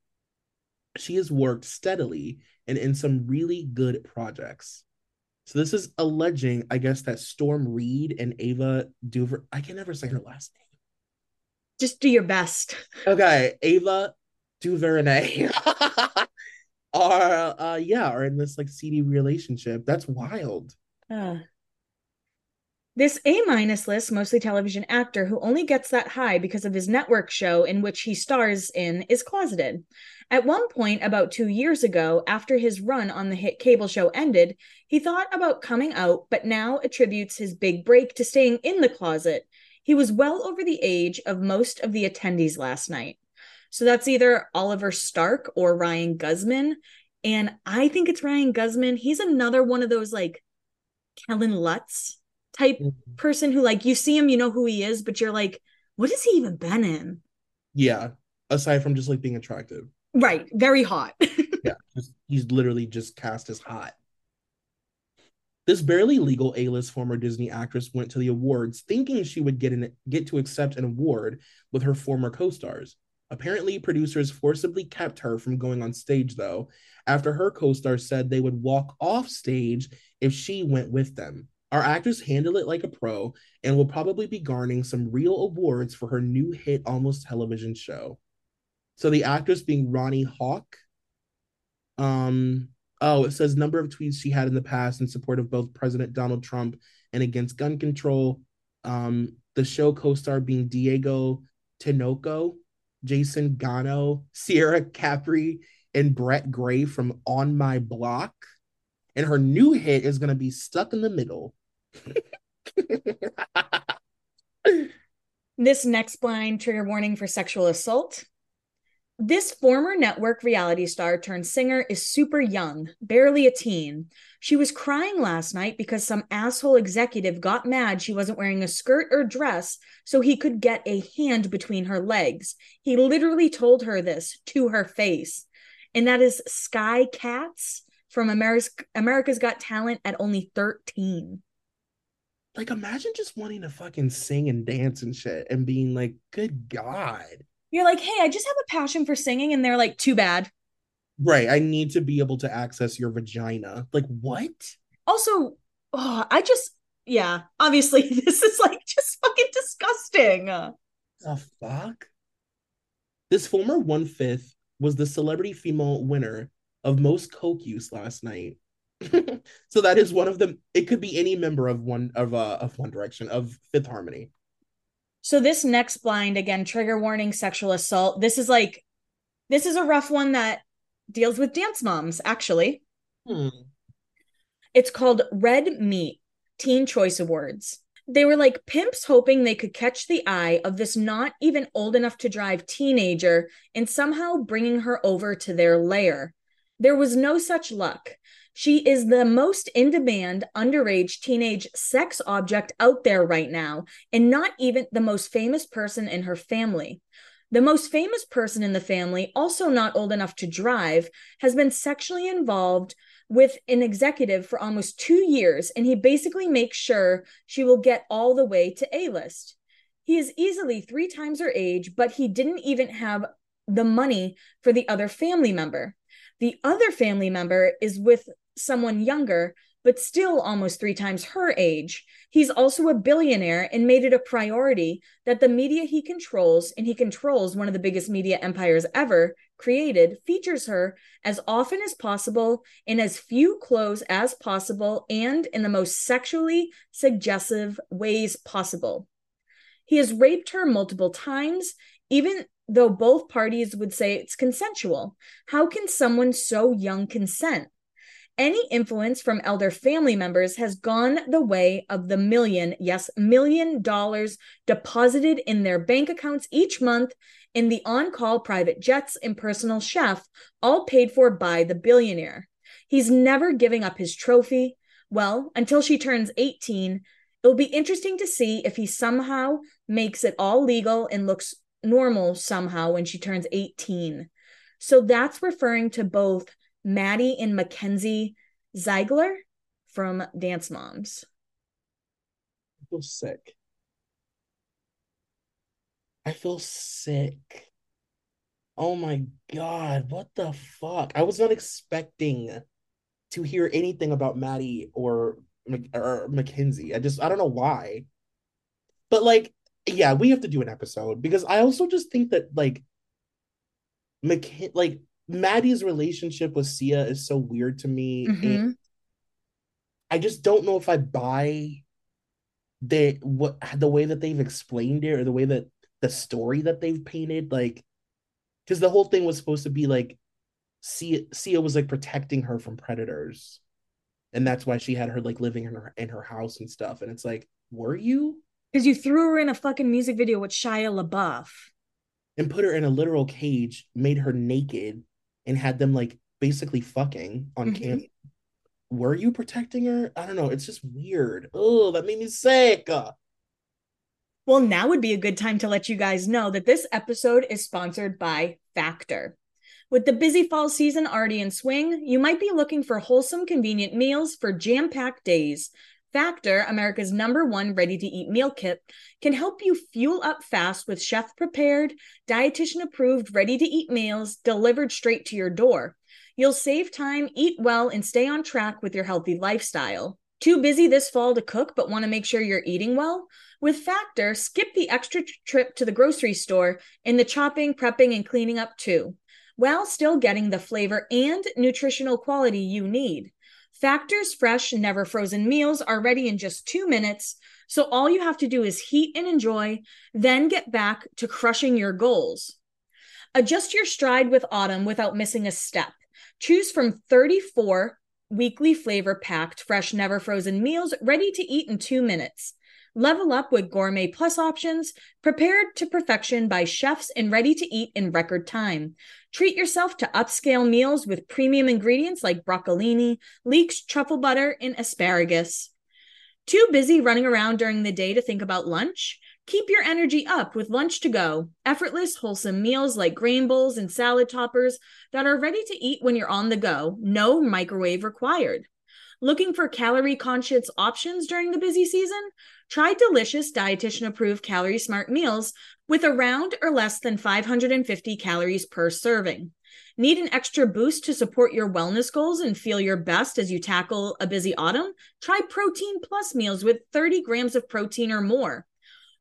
she has worked steadily and in some really good projects. So this is alleging, I guess, that Storm Reid and Ava Duver I can never say her last name. Just do your best. Okay, Ava DuVernay are uh yeah, are in this like seedy relationship. That's wild. Uh, this A minus list, mostly television actor who only gets that high because of his network show in which he stars in is closeted. At one point, about two years ago, after his run on the hit cable show ended, he thought about coming out, but now attributes his big break to staying in the closet. He was well over the age of most of the attendees last night. So that's either Oliver Stark or Ryan Guzman. And I think it's Ryan Guzman. He's another one of those like Kellen Lutz type mm-hmm. person who like you see him, you know who he is, but you're like, what has he even been in? Yeah. Aside from just like being attractive. Right. Very hot. yeah. Just, he's literally just cast as hot. This barely legal A-list former Disney actress went to the awards thinking she would get an get to accept an award with her former co-stars. Apparently, producers forcibly kept her from going on stage though, after her co-stars said they would walk off stage if she went with them. Our actress handled it like a pro and will probably be garnering some real awards for her new hit almost television show. So the actress being Ronni Hawk. Um, oh, it says number of tweets she had in the past in support of both President Donald Trump and against gun control. Um, the show co-star being Diego Tinoco, Jason Genao, Sierra Capri, and Brett Gray from On My Block. And her new hit is going to be Stuck in the Middle, this next blind trigger warning for sexual assault. This former network reality star turned singer is super young, barely a teen. She was crying last night because some asshole executive got mad she wasn't wearing a skirt or dress so he could get a hand between her legs. He literally told her this to her face. And that is Sky Katz from America's, America's Got Talent at only 13 like imagine just wanting to fucking sing and dance and shit and being like good god. You're like hey i just have a passion for singing and they're like too bad. Right i need to be able to access your vagina. Like what? Also oh, i just yeah obviously this is like just fucking disgusting. The fuck? This former one fifth was the celebrity female winner of most coke use last night so that is one of them. It could be any member of one of uh of One Direction of Fifth Harmony. So this next blind again, trigger warning, sexual assault. This is like, this is a rough one that deals with dance moms. Actually, hmm. it's called Red Meat Teen Choice Awards. They were like pimps hoping they could catch the eye of this not even old enough to drive teenager and somehow bringing her over to their lair. There was no such luck. She is the most in demand underage teenage sex object out there right now, and not even the most famous person in her family. The most famous person in the family, also not old enough to drive, has been sexually involved with an executive for almost two years, and he basically makes sure she will get all the way to A list. He is easily three times her age, but he didn't even have the money for the other family member. The other family member is with someone younger, but still almost three times her age. He's also a billionaire and made it a priority that the media he controls, and he controls one of the biggest media empires ever created, features her as often as possible in as few clothes as possible and in the most sexually suggestive ways possible. He has raped her multiple times, even though both parties would say it's consensual. How can someone so young consent? Any influence from elder family members has gone the way of the million, yes, million dollars deposited in their bank accounts each month in the on call private jets and personal chef, all paid for by the billionaire. He's never giving up his trophy. Well, until she turns 18, it'll be interesting to see if he somehow makes it all legal and looks normal somehow when she turns 18. So that's referring to both Maddie and Mackenzie Ziegler from Dance Moms. I feel sick. I feel sick. Oh my god, what the fuck? I was not expecting to hear anything about Maddie or or Mackenzie. I just I don't know why. But like, yeah, we have to do an episode because I also just think that like McK- like Maddie's relationship with Sia is so weird to me. Mm-hmm. And I just don't know if I buy the what the way that they've explained it or the way that the story that they've painted, like because the whole thing was supposed to be like Sia, Sia was like protecting her from predators. And that's why she had her like living in her in her house and stuff. And it's like, were you? Because you threw her in a fucking music video with Shia LaBeouf. And put her in a literal cage, made her naked, and had them like basically fucking on mm-hmm. camera. Were you protecting her? I don't know. It's just weird. Oh, that made me sick. Well, now would be a good time to let you guys know that this episode is sponsored by Factor. With the busy fall season already in swing, you might be looking for wholesome, convenient meals for jam packed days. Factor, America's number one ready to eat meal kit, can help you fuel up fast with chef prepared, dietitian approved, ready to eat meals delivered straight to your door. You'll save time, eat well, and stay on track with your healthy lifestyle. Too busy this fall to cook but want to make sure you're eating well? With Factor, skip the extra trip to the grocery store and the chopping, prepping, and cleaning up too, while still getting the flavor and nutritional quality you need. Factor's fresh, never frozen meals are ready in just two minutes, so all you have to do is heat and enjoy, then get back to crushing your goals. Adjust your stride with autumn without missing a step. Choose from 34 weekly flavor packed, fresh, never frozen meals ready to eat in two minutes. Level up with gourmet plus options, prepared to perfection by chefs and ready to eat in record time. Treat yourself to upscale meals with premium ingredients like broccolini, leeks, truffle butter, and asparagus. Too busy running around during the day to think about lunch? Keep your energy up with lunch to go. Effortless, wholesome meals like grain bowls and salad toppers that are ready to eat when you're on the go. No microwave required. Looking for calorie conscious options during the busy season? Try delicious dietitian approved calorie smart meals with around or less than 550 calories per serving. Need an extra boost to support your wellness goals and feel your best as you tackle a busy autumn? Try Protein Plus meals with 30 grams of protein or more.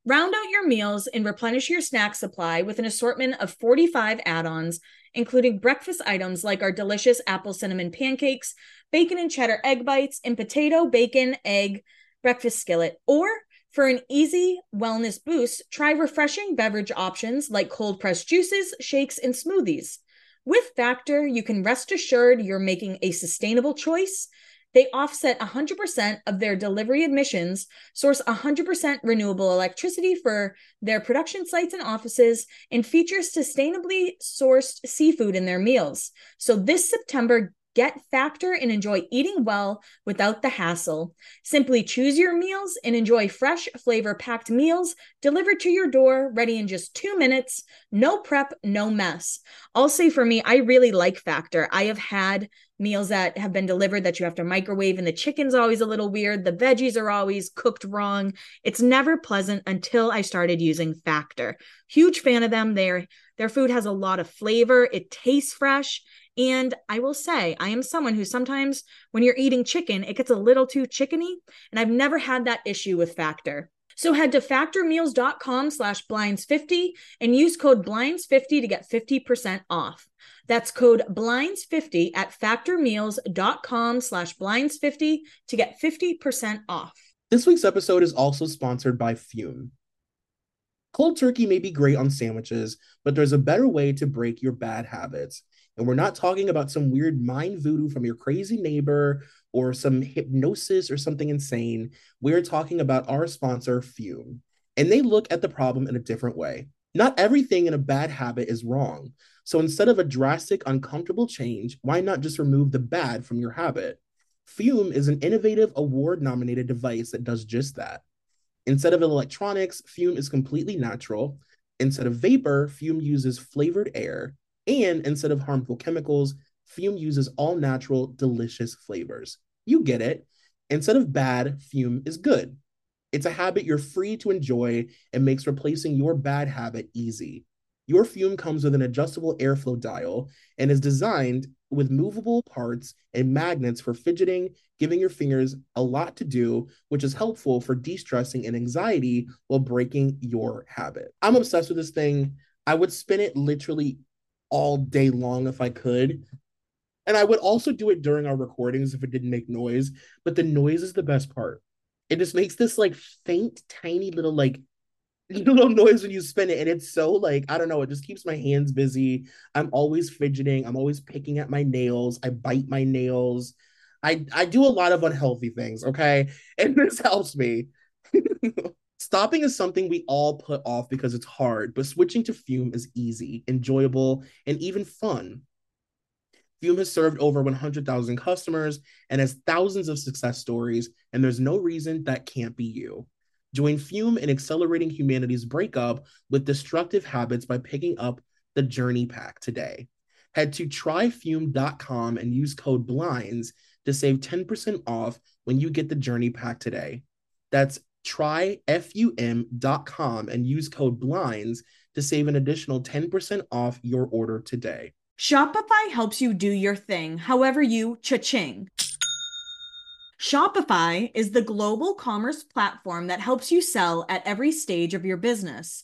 Round out your meals and replenish your snack supply with an assortment of 45 add ons, including breakfast items like our delicious apple cinnamon pancakes, bacon and cheddar egg bites, and potato, bacon, egg breakfast skillet. Or for an easy wellness boost, try refreshing beverage options like cold pressed juices, shakes, and smoothies. With Factor, you can rest assured you're making a sustainable choice they offset 100% of their delivery emissions, source 100% renewable electricity for their production sites and offices, and feature sustainably sourced seafood in their meals. So this September, Get Factor and enjoy eating well without the hassle. Simply choose your meals and enjoy fresh, flavor packed meals delivered to your door, ready in just two minutes. No prep, no mess. I'll say for me, I really like Factor. I have had meals that have been delivered that you have to microwave, and the chicken's always a little weird. The veggies are always cooked wrong. It's never pleasant until I started using Factor. Huge fan of them. Their their food has a lot of flavor. It tastes fresh and I will say, I am someone who sometimes when you're eating chicken, it gets a little too chickeny. And I've never had that issue with Factor. So head to factormeals.com slash blinds50 and use code blinds50 to get 50% off. That's code blinds50 at factormeals.com slash blinds50 to get 50% off. This week's episode is also sponsored by Fum. Cold turkey may be great on sandwiches, but there's a better way to break your bad habits. And we're not talking about some weird mind voodoo from your crazy neighbor or some hypnosis or something insane. We're talking about our sponsor, Fum. And they look at the problem in a different way. Not everything in a bad habit is wrong. So instead of a drastic, uncomfortable change, why not just remove the bad from your habit? Fum is an innovative award nominated device that does just that. Instead of electronics, Fum is completely natural. Instead of vapor, Fum uses flavored air. And instead of harmful chemicals, Fum uses all natural, delicious flavors. You get it. Instead of bad, Fum is good. It's a habit you're free to enjoy and makes replacing your bad habit easy. Your Fum comes with an adjustable airflow dial and is designed with movable parts and magnets for fidgeting, giving your fingers a lot to do, which is helpful for de stressing and anxiety while breaking your habit. I'm obsessed with this thing. I would spin it literally all day long if I could. And I would also do it during our recordings if it didn't make noise, but the noise is the best part. It just makes this like faint, tiny little like little noise when you spin it. And it's so like, I don't know, it just keeps my hands busy. I'm always fidgeting. I'm always picking at my nails. I bite my nails. I, I do a lot of unhealthy things, okay? And this helps me. Stopping is something we all put off because it's hard, but switching to Fum is easy, enjoyable, and even fun. Fum has served over 100,000 customers and has thousands of success stories, and there's no reason that can't be you. Join Fum in accelerating humanity's breakup with destructive habits by picking up the Journey Pack today. Head to tryfum.com and use code BLINDS to save 10% off when you get the Journey Pack today. That's tryfum.com and use code BLINDS to save an additional 10% off your order today. Shopify helps you do your thing, however you cha-ching. Shopify is the global commerce platform that helps you sell at every stage of your business.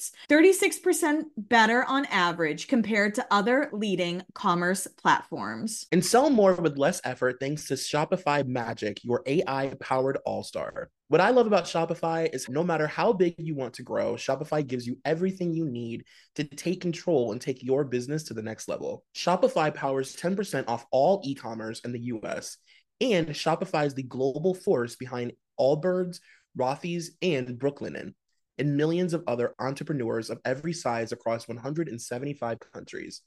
36% better on average compared to other leading commerce platforms. And sell more with less effort thanks to Shopify Magic, your AI powered all star. What I love about Shopify is no matter how big you want to grow, Shopify gives you everything you need to take control and take your business to the next level. Shopify powers 10% off all e commerce in the US, and Shopify is the global force behind Allbirds, Rothy's, and Brooklinen, and millions of other entrepreneurs of every size across 175 countries.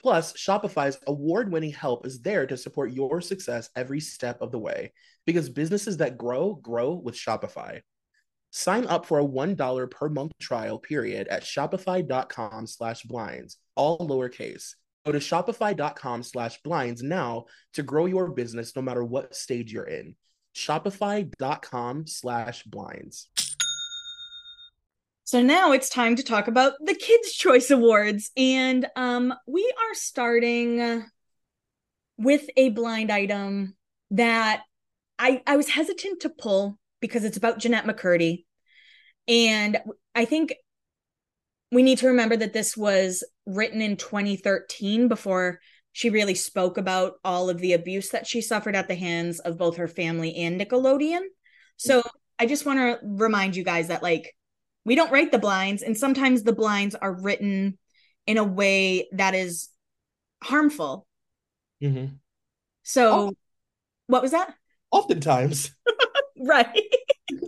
Plus, Shopify's award winning help is there to support your success every step of the way because businesses that grow, grow with Shopify. Sign up for a $1 per month trial period at shopify.com slash blinds, all lowercase. Go to shopify.com slash blinds now to grow your business no matter what stage you're in. Shopify.com slash blinds. So now it's time to talk about the Kids' Choice Awards. And um, we are starting with a blind item that I, I was hesitant to pull because it's about Jennette McCurdy. And I think we need to remember that this was written in 2013 before she really spoke about all of the abuse that she suffered at the hands of both her family and Nickelodeon. So I just want to remind you guys that, like, we don't write the blinds and sometimes the blinds are written in a way that is harmful. Mm-hmm. so oh. what was that? Oftentimes. Right.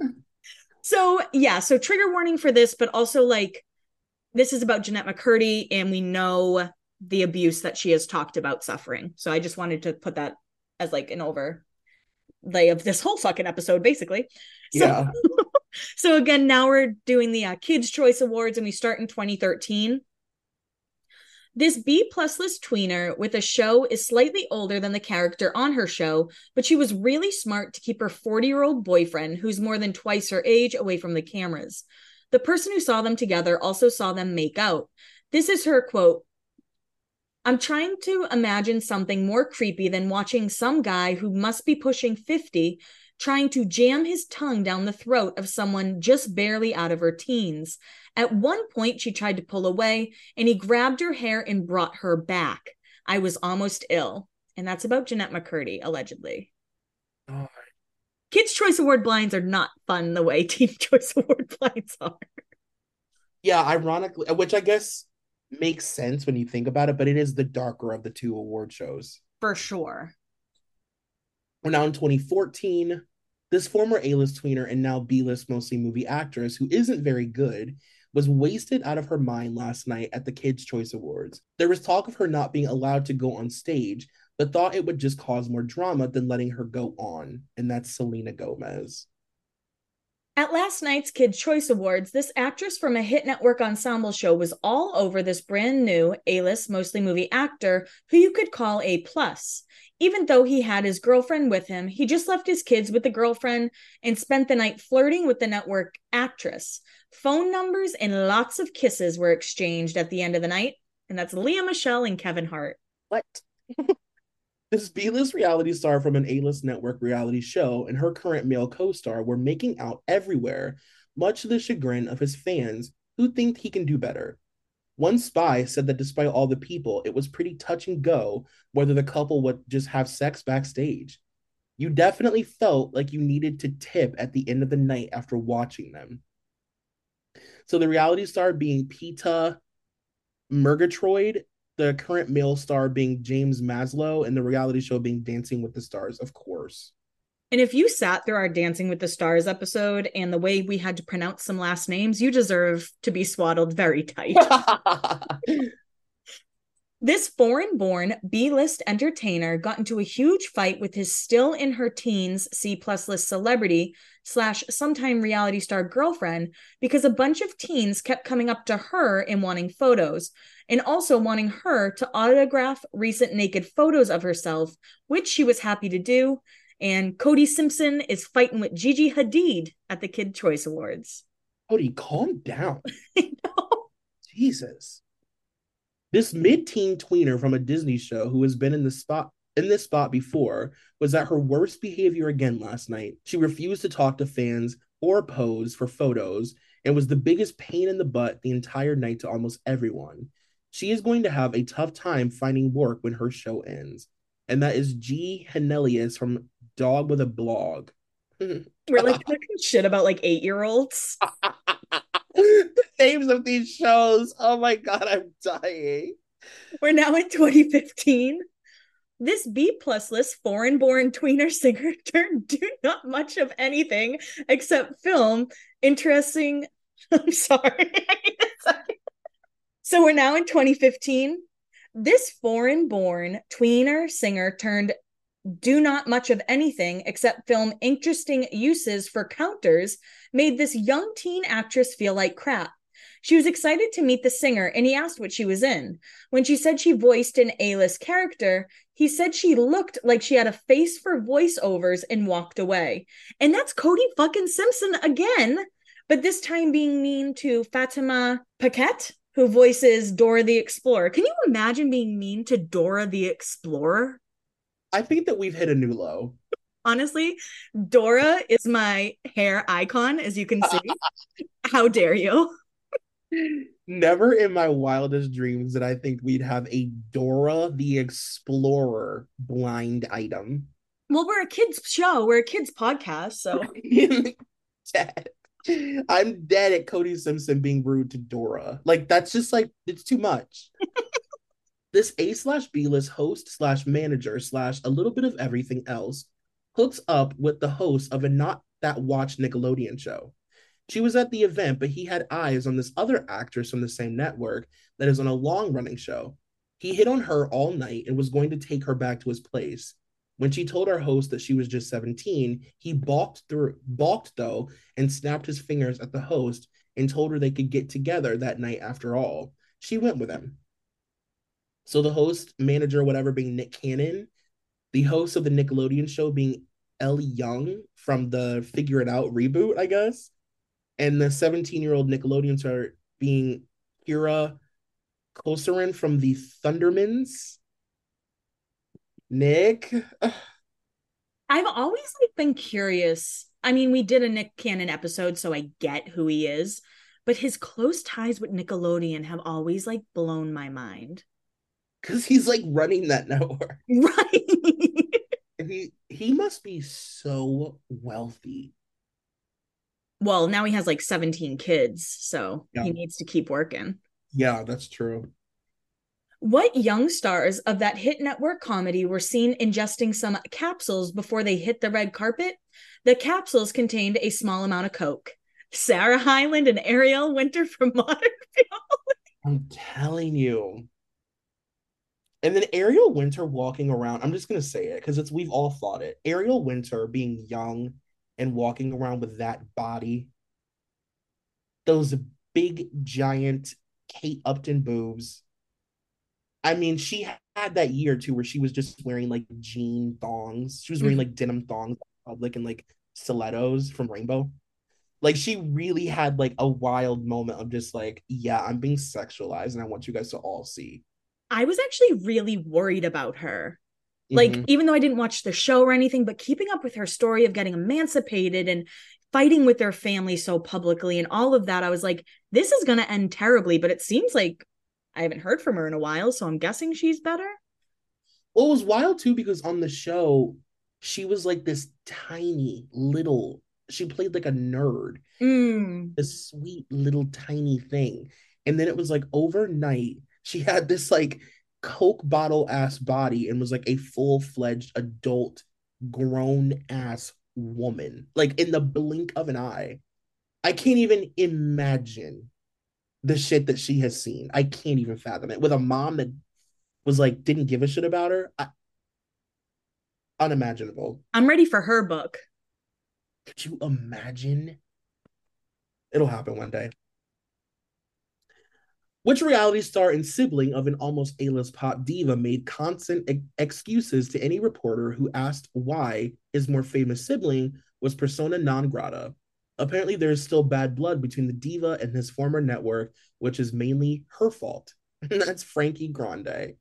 So yeah so trigger warning for this but also like this is about jennette mccurdy and we know the abuse that she has talked about suffering. So i just wanted to put that as like an overlay of this whole fucking episode basically. So, yeah so again, now we're doing the uh, Kids Choice Awards, and we start in 2013. This B plus list tweener with a show is slightly older than the character on her show, but she was really smart to keep her 40 year old boyfriend, who's more than twice her age, away from the cameras. The person who saw them together also saw them make out. This is her quote I'm trying to imagine something more creepy than watching some guy who must be pushing 50 trying to jam his tongue down the throat of someone just barely out of her teens. At one point, she tried to pull away, and he grabbed her hair and brought her back. I was almost ill. And that's about Jennette McCurdy, allegedly. Oh. Kids' Choice Award blinds are not fun the way Teen Choice Award blinds are. Yeah, ironically, which I guess makes sense when you think about it, but it is the darker of the two award shows. For sure. We're now in 2014. This former A list tweener and now B list mostly movie actress, who isn't very good, was wasted out of her mind last night at the Kids' Choice Awards. There was talk of her not being allowed to go on stage, but thought it would just cause more drama than letting her go on. And that's Selena Gomez. At last night's Kids' Choice Awards, this actress from a hit network ensemble show was all over this brand new A-list, mostly movie actor who you could call A plus. Even though he had his girlfriend with him, he just left his kids with the girlfriend and spent the night flirting with the network actress. Phone numbers and lots of kisses were exchanged at the end of the night, and that's Lea Michele and Kevin Hart. What? This B list reality star from an A list network reality show and her current male co star were making out everywhere, much to the chagrin of his fans who think he can do better. One spy said that despite all the people, it was pretty touch and go whether the couple would just have sex backstage. You definitely felt like you needed to tip at the end of the night after watching them. So the reality star being Peta Murgatroyd the current male star being James Maslow and the reality show being Dancing with the Stars, of course. And if you sat through our Dancing with the Stars episode and the way we had to pronounce some last names, you deserve to be swaddled very tight. This foreign born B list entertainer got into a huge fight with his still in her teens C plus list celebrity slash sometime reality star girlfriend because a bunch of teens kept coming up to her and wanting photos and also wanting her to autograph recent naked photos of herself, which she was happy to do. And Cody Simpson is fighting with Gigi Hadid at the Kid Choice Awards. Cody, calm down. Jesus. This mid-teen tweener from a Disney show who has been in the spot in this spot before was at her worst behavior again last night. She refused to talk to fans or pose for photos and was the biggest pain in the butt the entire night to almost everyone. She is going to have a tough time finding work when her show ends. And that is G. Hannelius from Dog with a Blog. Mm-hmm. We're like talking shit about like eight year olds. the names of these shows. Oh my god, I'm dying. We're now in 2015. This B plus list foreign born tweener singer turned do not much of anything except film. Interesting. I'm sorry. so we're now in 2015. This foreign born tweener singer turned do not much of anything except film interesting uses for counters made this young teen actress feel like crap. She was excited to meet the singer and he asked what she was in. When she said she voiced an A list character, he said she looked like she had a face for voiceovers and walked away. And that's Cody fucking Simpson again, but this time being mean to Fatima Ptacek, who voices Dora the Explorer. Can you imagine being mean to Dora the Explorer? I think that we've hit a new low. Honestly, Dora is my hair icon, as you can see. How dare you? Never in my wildest dreams did I think we'd have a Dora the Explorer blind item. Well, we're a kids show. We're a kids podcast, so dead. I'm dead at Cody Simpson being rude to Dora. Like that's just like it's too much. this A slash B list host slash manager slash a little bit of everything else hooks up with the host of a not that watch Nickelodeon show. She was at the event, but he had eyes on this other actress from the same network that is on a long running show. He hit on her all night and was going to take her back to his place. When she told our host that she was just 17, he balked through balked though and snapped his fingers at the host and told her they could get together that night after all. She went with him. So the host, manager, whatever, being Nick Cannon, the host of the Nickelodeon show being Ellie Young from the Figure It Out reboot, I guess, and the 17 year old Nickelodeon star being Kira Kosarin from the Thundermans. Nick. I've always like been curious. I mean, we did a Nick Cannon episode, so I get who he is, but his close ties with Nickelodeon have always like blown my mind because he's like running that network. Right. he he must be so wealthy. Well, now he has like 17 kids, so yeah. he needs to keep working. Yeah, that's true. What young stars of that hit network comedy were seen ingesting some capsules before they hit the red carpet? The capsules contained a small amount of coke. Sarah Hyland and Ariel Winter from Modern Family. I'm telling you. And then Ariel Winter walking around, I'm just gonna say it because it's we've all thought it. Ariel Winter being young and walking around with that body, those big giant Kate Upton boobs. I mean, she had that year too where she was just wearing like jean thongs. She was wearing mm-hmm. like denim thongs public and like stilettos from Rainbow. Like she really had like a wild moment of just like, yeah, I'm being sexualized and I want you guys to all see. I was actually really worried about her. Like, mm-hmm. even though I didn't watch the show or anything, but keeping up with her story of getting emancipated and fighting with their family so publicly and all of that, I was like, this is going to end terribly. But it seems like I haven't heard from her in a while. So I'm guessing she's better. Well, it was wild too because on the show, she was like this tiny little, she played like a nerd, mm. a sweet little tiny thing. And then it was like overnight, she had this like Coke bottle ass body and was like a full fledged adult, grown ass woman, like in the blink of an eye. I can't even imagine the shit that she has seen. I can't even fathom it. With a mom that was like, didn't give a shit about her. I, unimaginable. I'm ready for her book. Could you imagine? It'll happen one day. Which reality star and sibling of an almost A-list pop diva made constant e- excuses to any reporter who asked why his more famous sibling was persona non grata? Apparently, there is still bad blood between the diva and his former network, which is mainly her fault. That's Frankie Grande.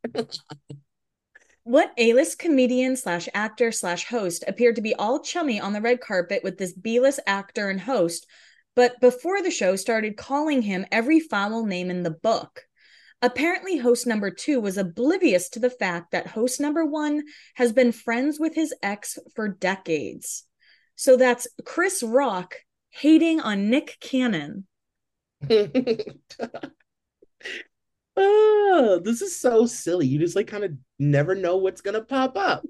what A-list comedian slash actor slash host appeared to be all chummy on the red carpet with this B-list actor and host but before the show started calling him every foul name in the book. Apparently, host number two was oblivious to the fact that host number one has been friends with his ex for decades. So that's Chris Rock hating on Nick Cannon. oh, this is so silly. You just like kind of never know what's gonna pop up.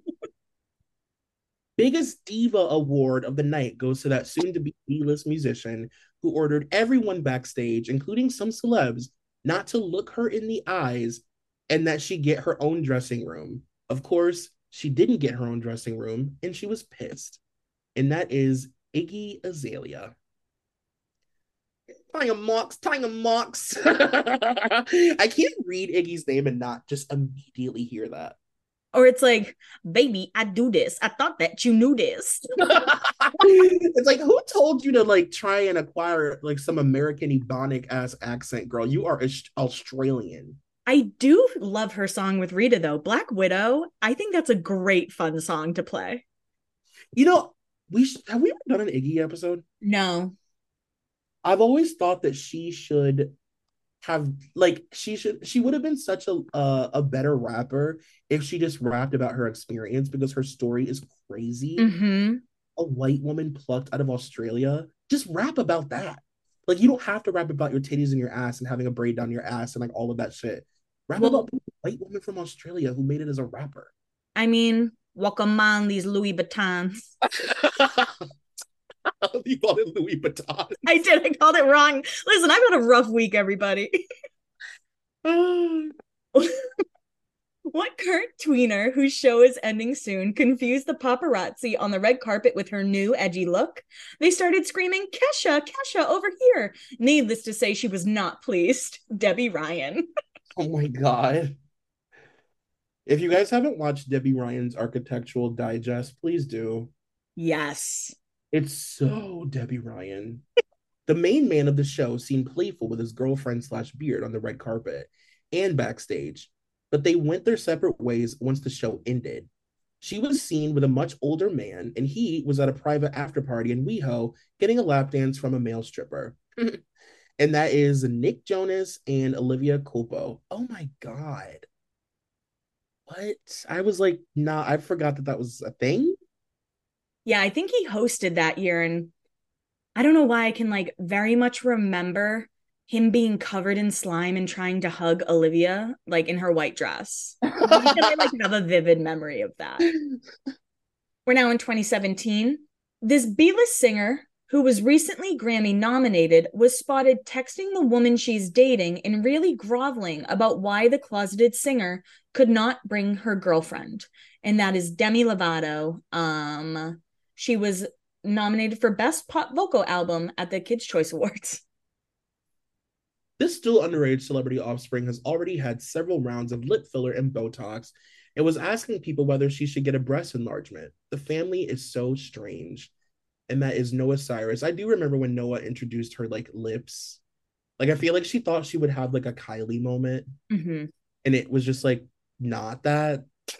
Biggest diva award of the night goes to that soon to be B-list musician who ordered everyone backstage, including some celebs, not to look her in the eyes and that she get her own dressing room. Of course, she didn't get her own dressing room and she was pissed. And that is Iggy Azalea. Tying a mox, tying. I can't read Iggy's name and not just immediately hear that. Or it's like, baby, I do this. I thought that you knew this. it's like, who told you to like try and acquire like some American Ebonic ass accent, girl? You are Australian. I do love her song with Rita though. Black Widow. I think that's a great fun song to play. You know, we sh- have we ever done an Iggy episode? No. I've always thought that she should have like she should she would have been such a uh, a better rapper if she just rapped about her experience because her story is crazy. Mm-hmm. A white woman plucked out of Australia, just rap about that. Like you don't have to rap about your titties and your ass and having a braid down your ass and like all of that shit. Rap well, about a white woman from Australia who made it as a rapper. I mean, welcome on these Louis Vuittons. you called it Louis Vuitton. I did. I called it wrong. Listen, I've had a rough week, everybody. what current tweener whose show is ending soon confused the paparazzi on the red carpet with her new edgy look? They started screaming, Kesha, Kesha, over here. Needless to say, she was not pleased. Debby Ryan. oh my God. If you guys haven't watched Debby Ryan's Architectural Digest, please do. Yes. It's so Debby Ryan. the main man of the show seemed playful with his girlfriend slash beard on the red carpet and backstage, but they went their separate ways once the show ended. She was seen with a much older man, and he was at a private after party in WeHo getting a lap dance from a male stripper. and that is Nick Jonas and Olivia Culpo. Oh my God. What? I was like, nah, I forgot that that was a thing. Yeah, I think he hosted that year and I don't know why I can like very much remember him being covered in slime and trying to hug Olivia, like in her white dress. I like have a vivid memory of that. We're now in 2017. This B-list singer, who was recently Grammy nominated, was spotted texting the woman she's dating and really groveling about why the closeted singer could not bring her girlfriend. And that is Demi Lovato. Um, she was nominated for Best Pop Vocal Album at the Kids' Choice Awards. This still underage celebrity offspring has already had several rounds of lip filler and Botox and was asking people whether she should get a breast enlargement. The family is so strange. And that is Noah Cyrus. I do remember when Noah introduced her like lips. Like I feel like she thought she would have like a Kylie moment. Mm-hmm. And it was just like not that.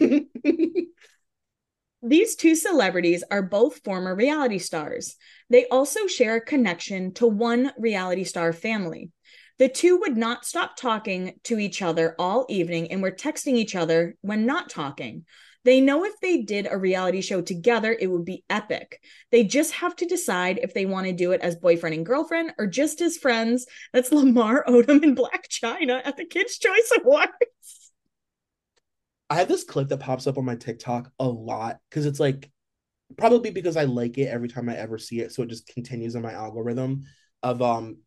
These two celebrities are both former reality stars. They also share a connection to one reality star family. The two would not stop talking to each other all evening and were texting each other when not talking. They know if they did a reality show together, it would be epic. They just have to decide if they want to do it as boyfriend and girlfriend or just as friends. That's Lamar Odom and Blac Chyna at the Kids' Choice Awards. I have this clip that pops up on my TikTok a lot because it's like probably because I like it every time I ever see it, so it just continues in my algorithm of um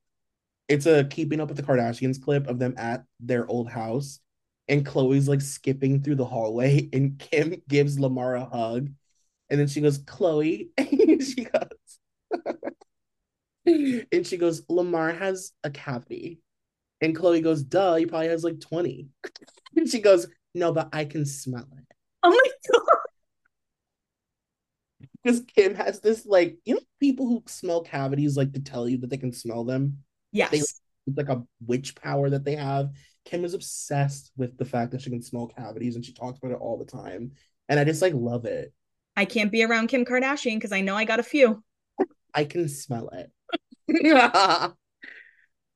it's a keeping up with the Kardashians clip of them at their old house and Khloe's like skipping through the hallway and Kim gives Lamar a hug and then she goes Khloe. and she goes and she goes Lamar has a cavity and Khloe goes duh he probably has like 20 and she goes no but I can smell it oh my god because Kim has this like you know people who smell cavities like to tell you that they can smell them Yes. They, it's like a witch power that they have. Kim is obsessed with the fact that she can smell cavities and she talks about it all the time. And I just like love it. I can't be around Kim Kardashian because I know I got a few. I can smell it.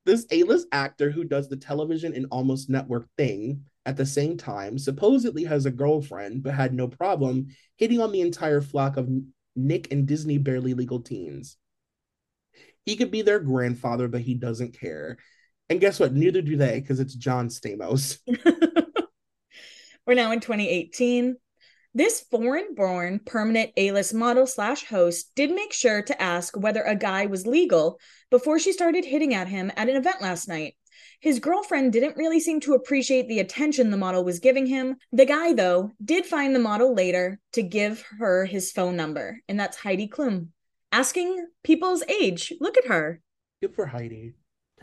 this A-list actor who does the television and almost network thing at the same time supposedly has a girlfriend but had no problem hitting on the entire flock of Nick and Disney barely legal teens. He could be their grandfather, but he doesn't care. And guess what? Neither do they, because it's John Stamos. We're now in 2018. This foreign born permanent A list model slash host did make sure to ask whether a guy was legal before she started hitting at him at an event last night. His girlfriend didn't really seem to appreciate the attention the model was giving him. The guy, though, did find the model later to give her his phone number, and that's Heidi Klum asking people's age. Look at her. Good for Heidi.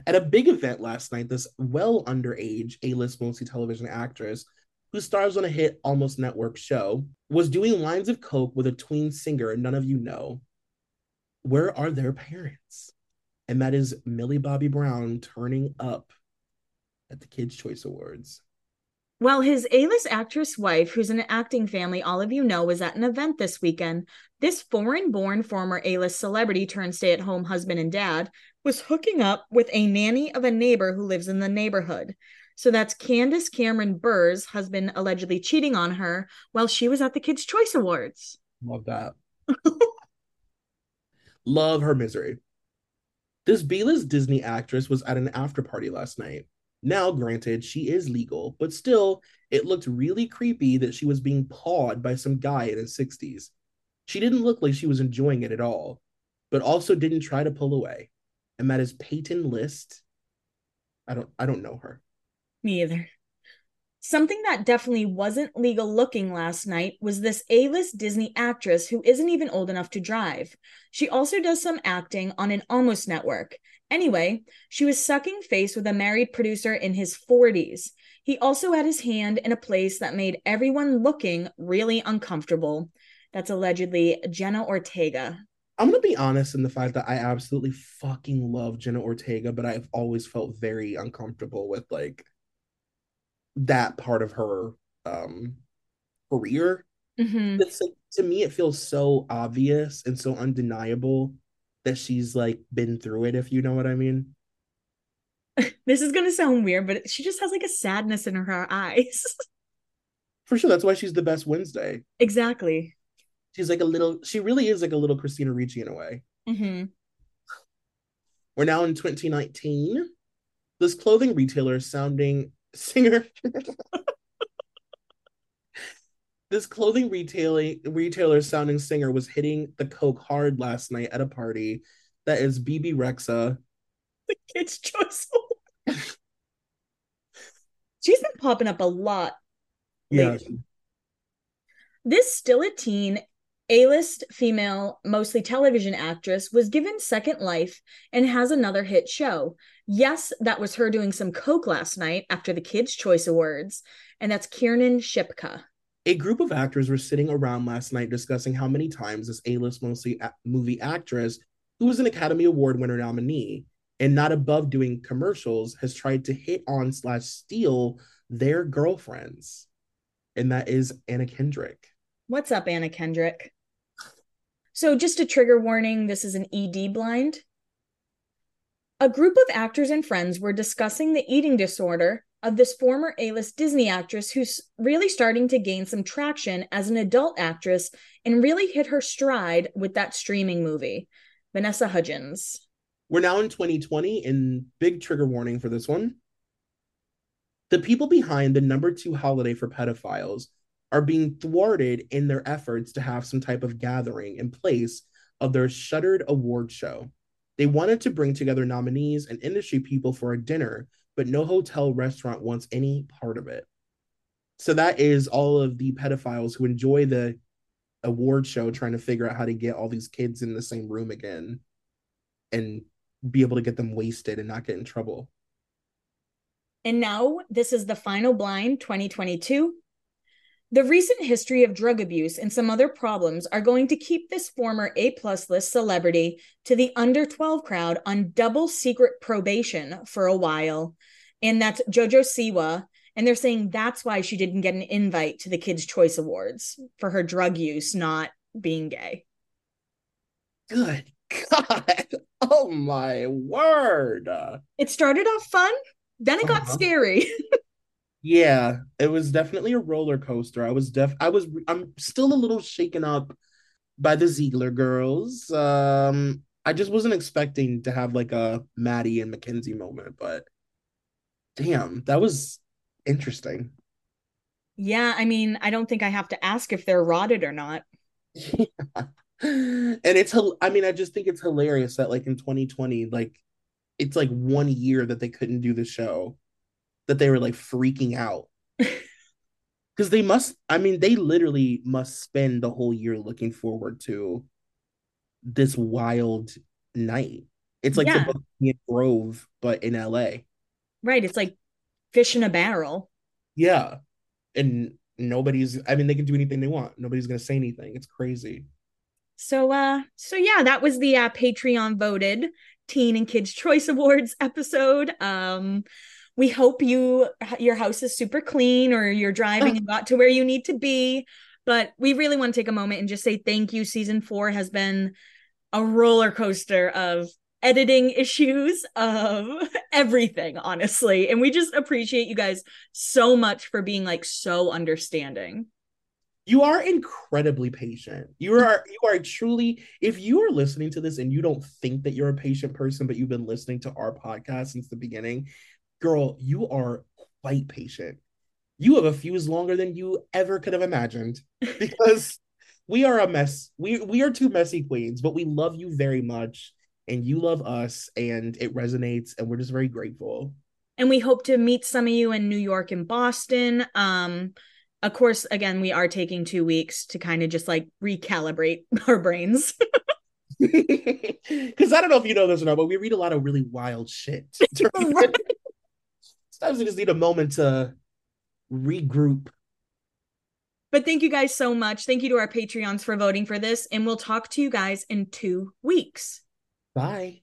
At a big event last night, this well underage A list mostly television actress, who stars on a hit Almost Network show, was doing lines of coke with a tween singer none of you know. Where are their parents? And that is Millie Bobby Brown turning up at the Kids' Choice Awards. Well, his A list actress wife, who's an acting family all of you know, was at an event this weekend. This foreign born former A list celebrity turned stay at home husband and dad was hooking up with a nanny of a neighbor who lives in the neighborhood. So that's Candace Cameron Bure's husband allegedly cheating on her while she was at the Kids' Choice Awards. Love that. Love her misery. This B list Disney actress was at an after party last night. Now, granted, she is legal, but still, it looked really creepy that she was being pawed by some guy in his 60s. She didn't look like she was enjoying it at all, but also didn't try to pull away. And that is Peyton List. I don't I don't know her. Me either. Something that definitely wasn't legal looking last night was this A list Disney actress who isn't even old enough to drive. She also does some acting on an almost network, Anyway, she was sucking face with a married producer in his 40s. He also had his hand in a place that made everyone looking really uncomfortable. That's allegedly Jenna Ortega. I'm going to be honest in the fact that I absolutely fucking love Jenna Ortega, but I've always felt very uncomfortable with like that part of her um career. Mm-hmm. It's like to me, it feels so obvious and so undeniable that she's like been through it, if you know what I mean. this is gonna sound weird, but she just has like a sadness in her eyes. For sure, that's why she's the best Wednesday. Exactly. She's like a little. She really is like a little Christina Ricci in a way. Mm-hmm. We're now in 2019. This clothing retailer sounding singer. this clothing retailing retailer sounding singer was hitting the coke hard last night at a party. That is Bebe Rexha. The Kids' Choice She's been popping up a lot. Yeah. This still a teen a-list female, mostly television actress, was given second life and has another hit show. Yes, that was her doing some coke last night after the Kids' Choice Awards, and that's Kiernan Shipka. A group of actors were sitting around last night discussing how many times this A-list mostly a- movie actress, who was an Academy Award winner nominee and not above doing commercials, has tried to hit on slash steal their girlfriends, and that is Anna Kendrick. What's up, Anna Kendrick? So, just a trigger warning this is an ED blind. A group of actors and friends were discussing the eating disorder of this former A list Disney actress who's really starting to gain some traction as an adult actress and really hit her stride with that streaming movie, Vanessa Hudgens. We're now in 2020, and big trigger warning for this one. The people behind the number two holiday for pedophiles are being thwarted in their efforts to have some type of gathering in place of their shuttered award show. They wanted to bring together nominees and industry people for a dinner, but no hotel restaurant wants any part of it. So that is all of the pedophiles who enjoy the award show trying to figure out how to get all these kids in the same room again and be able to get them wasted and not get in trouble. And now this is the final blind 2022. The recent history of drug abuse and some other problems are going to keep this former A plus list celebrity to the under 12 crowd on double secret probation for a while. And that's Jojo Siwa. And they're saying that's why she didn't get an invite to the Kids' Choice Awards for her drug use, not being gay. Good God. Oh my word. It started off fun, then it got Uh-huh. scary. Yeah, it was definitely a roller coaster. I was def I was I'm still a little shaken up by the Ziegler girls. Um I just wasn't expecting to have like a Maddie and Mackenzie moment, but damn, that was interesting. yeah, I mean, I don't think I have to ask if they're rotted or not. Yeah. and it's I mean, I just think it's hilarious that like in 2020, like it's like one year that they couldn't do the show, that they were like freaking out. Because they must, I mean, they literally must spend the whole year looking forward to this wild night. It's like Yeah. the Bohemian Grove, but in LA. Right. It's like fish in a barrel. Yeah. And nobody's, I mean, they can do anything they want. Nobody's going to say anything. It's crazy. So uh so yeah, that was the uh, Patreon voted Teen and Kids Choice Awards episode. Um we hope you your house is super clean or you're driving oh. and got to where you need to be. But we really want to take a moment and just say thank you. Season 4 has been a roller coaster of editing issues of everything honestly and we just appreciate you guys so much for being like so understanding You are incredibly patient. You are you are truly if you are listening to this and you don't think that you're a patient person, but you've been listening to our podcast since the beginning, girl, you are quite patient. You have a fuse longer than you ever could have imagined because we are a mess. We we are two messy queens, but we love you very much and you love us and it resonates and we're just very grateful. and we hope to meet some of you in New York and Boston. Um, of course, again, we are taking two weeks to kind of just like recalibrate our brains. Because I don't know if you know this or not, but we read a lot of really wild shit. Sometimes we just need a moment to regroup. but thank you guys so much. Thank you to our Patreons for voting for this, and we'll talk to you guys in two weeks. Bye.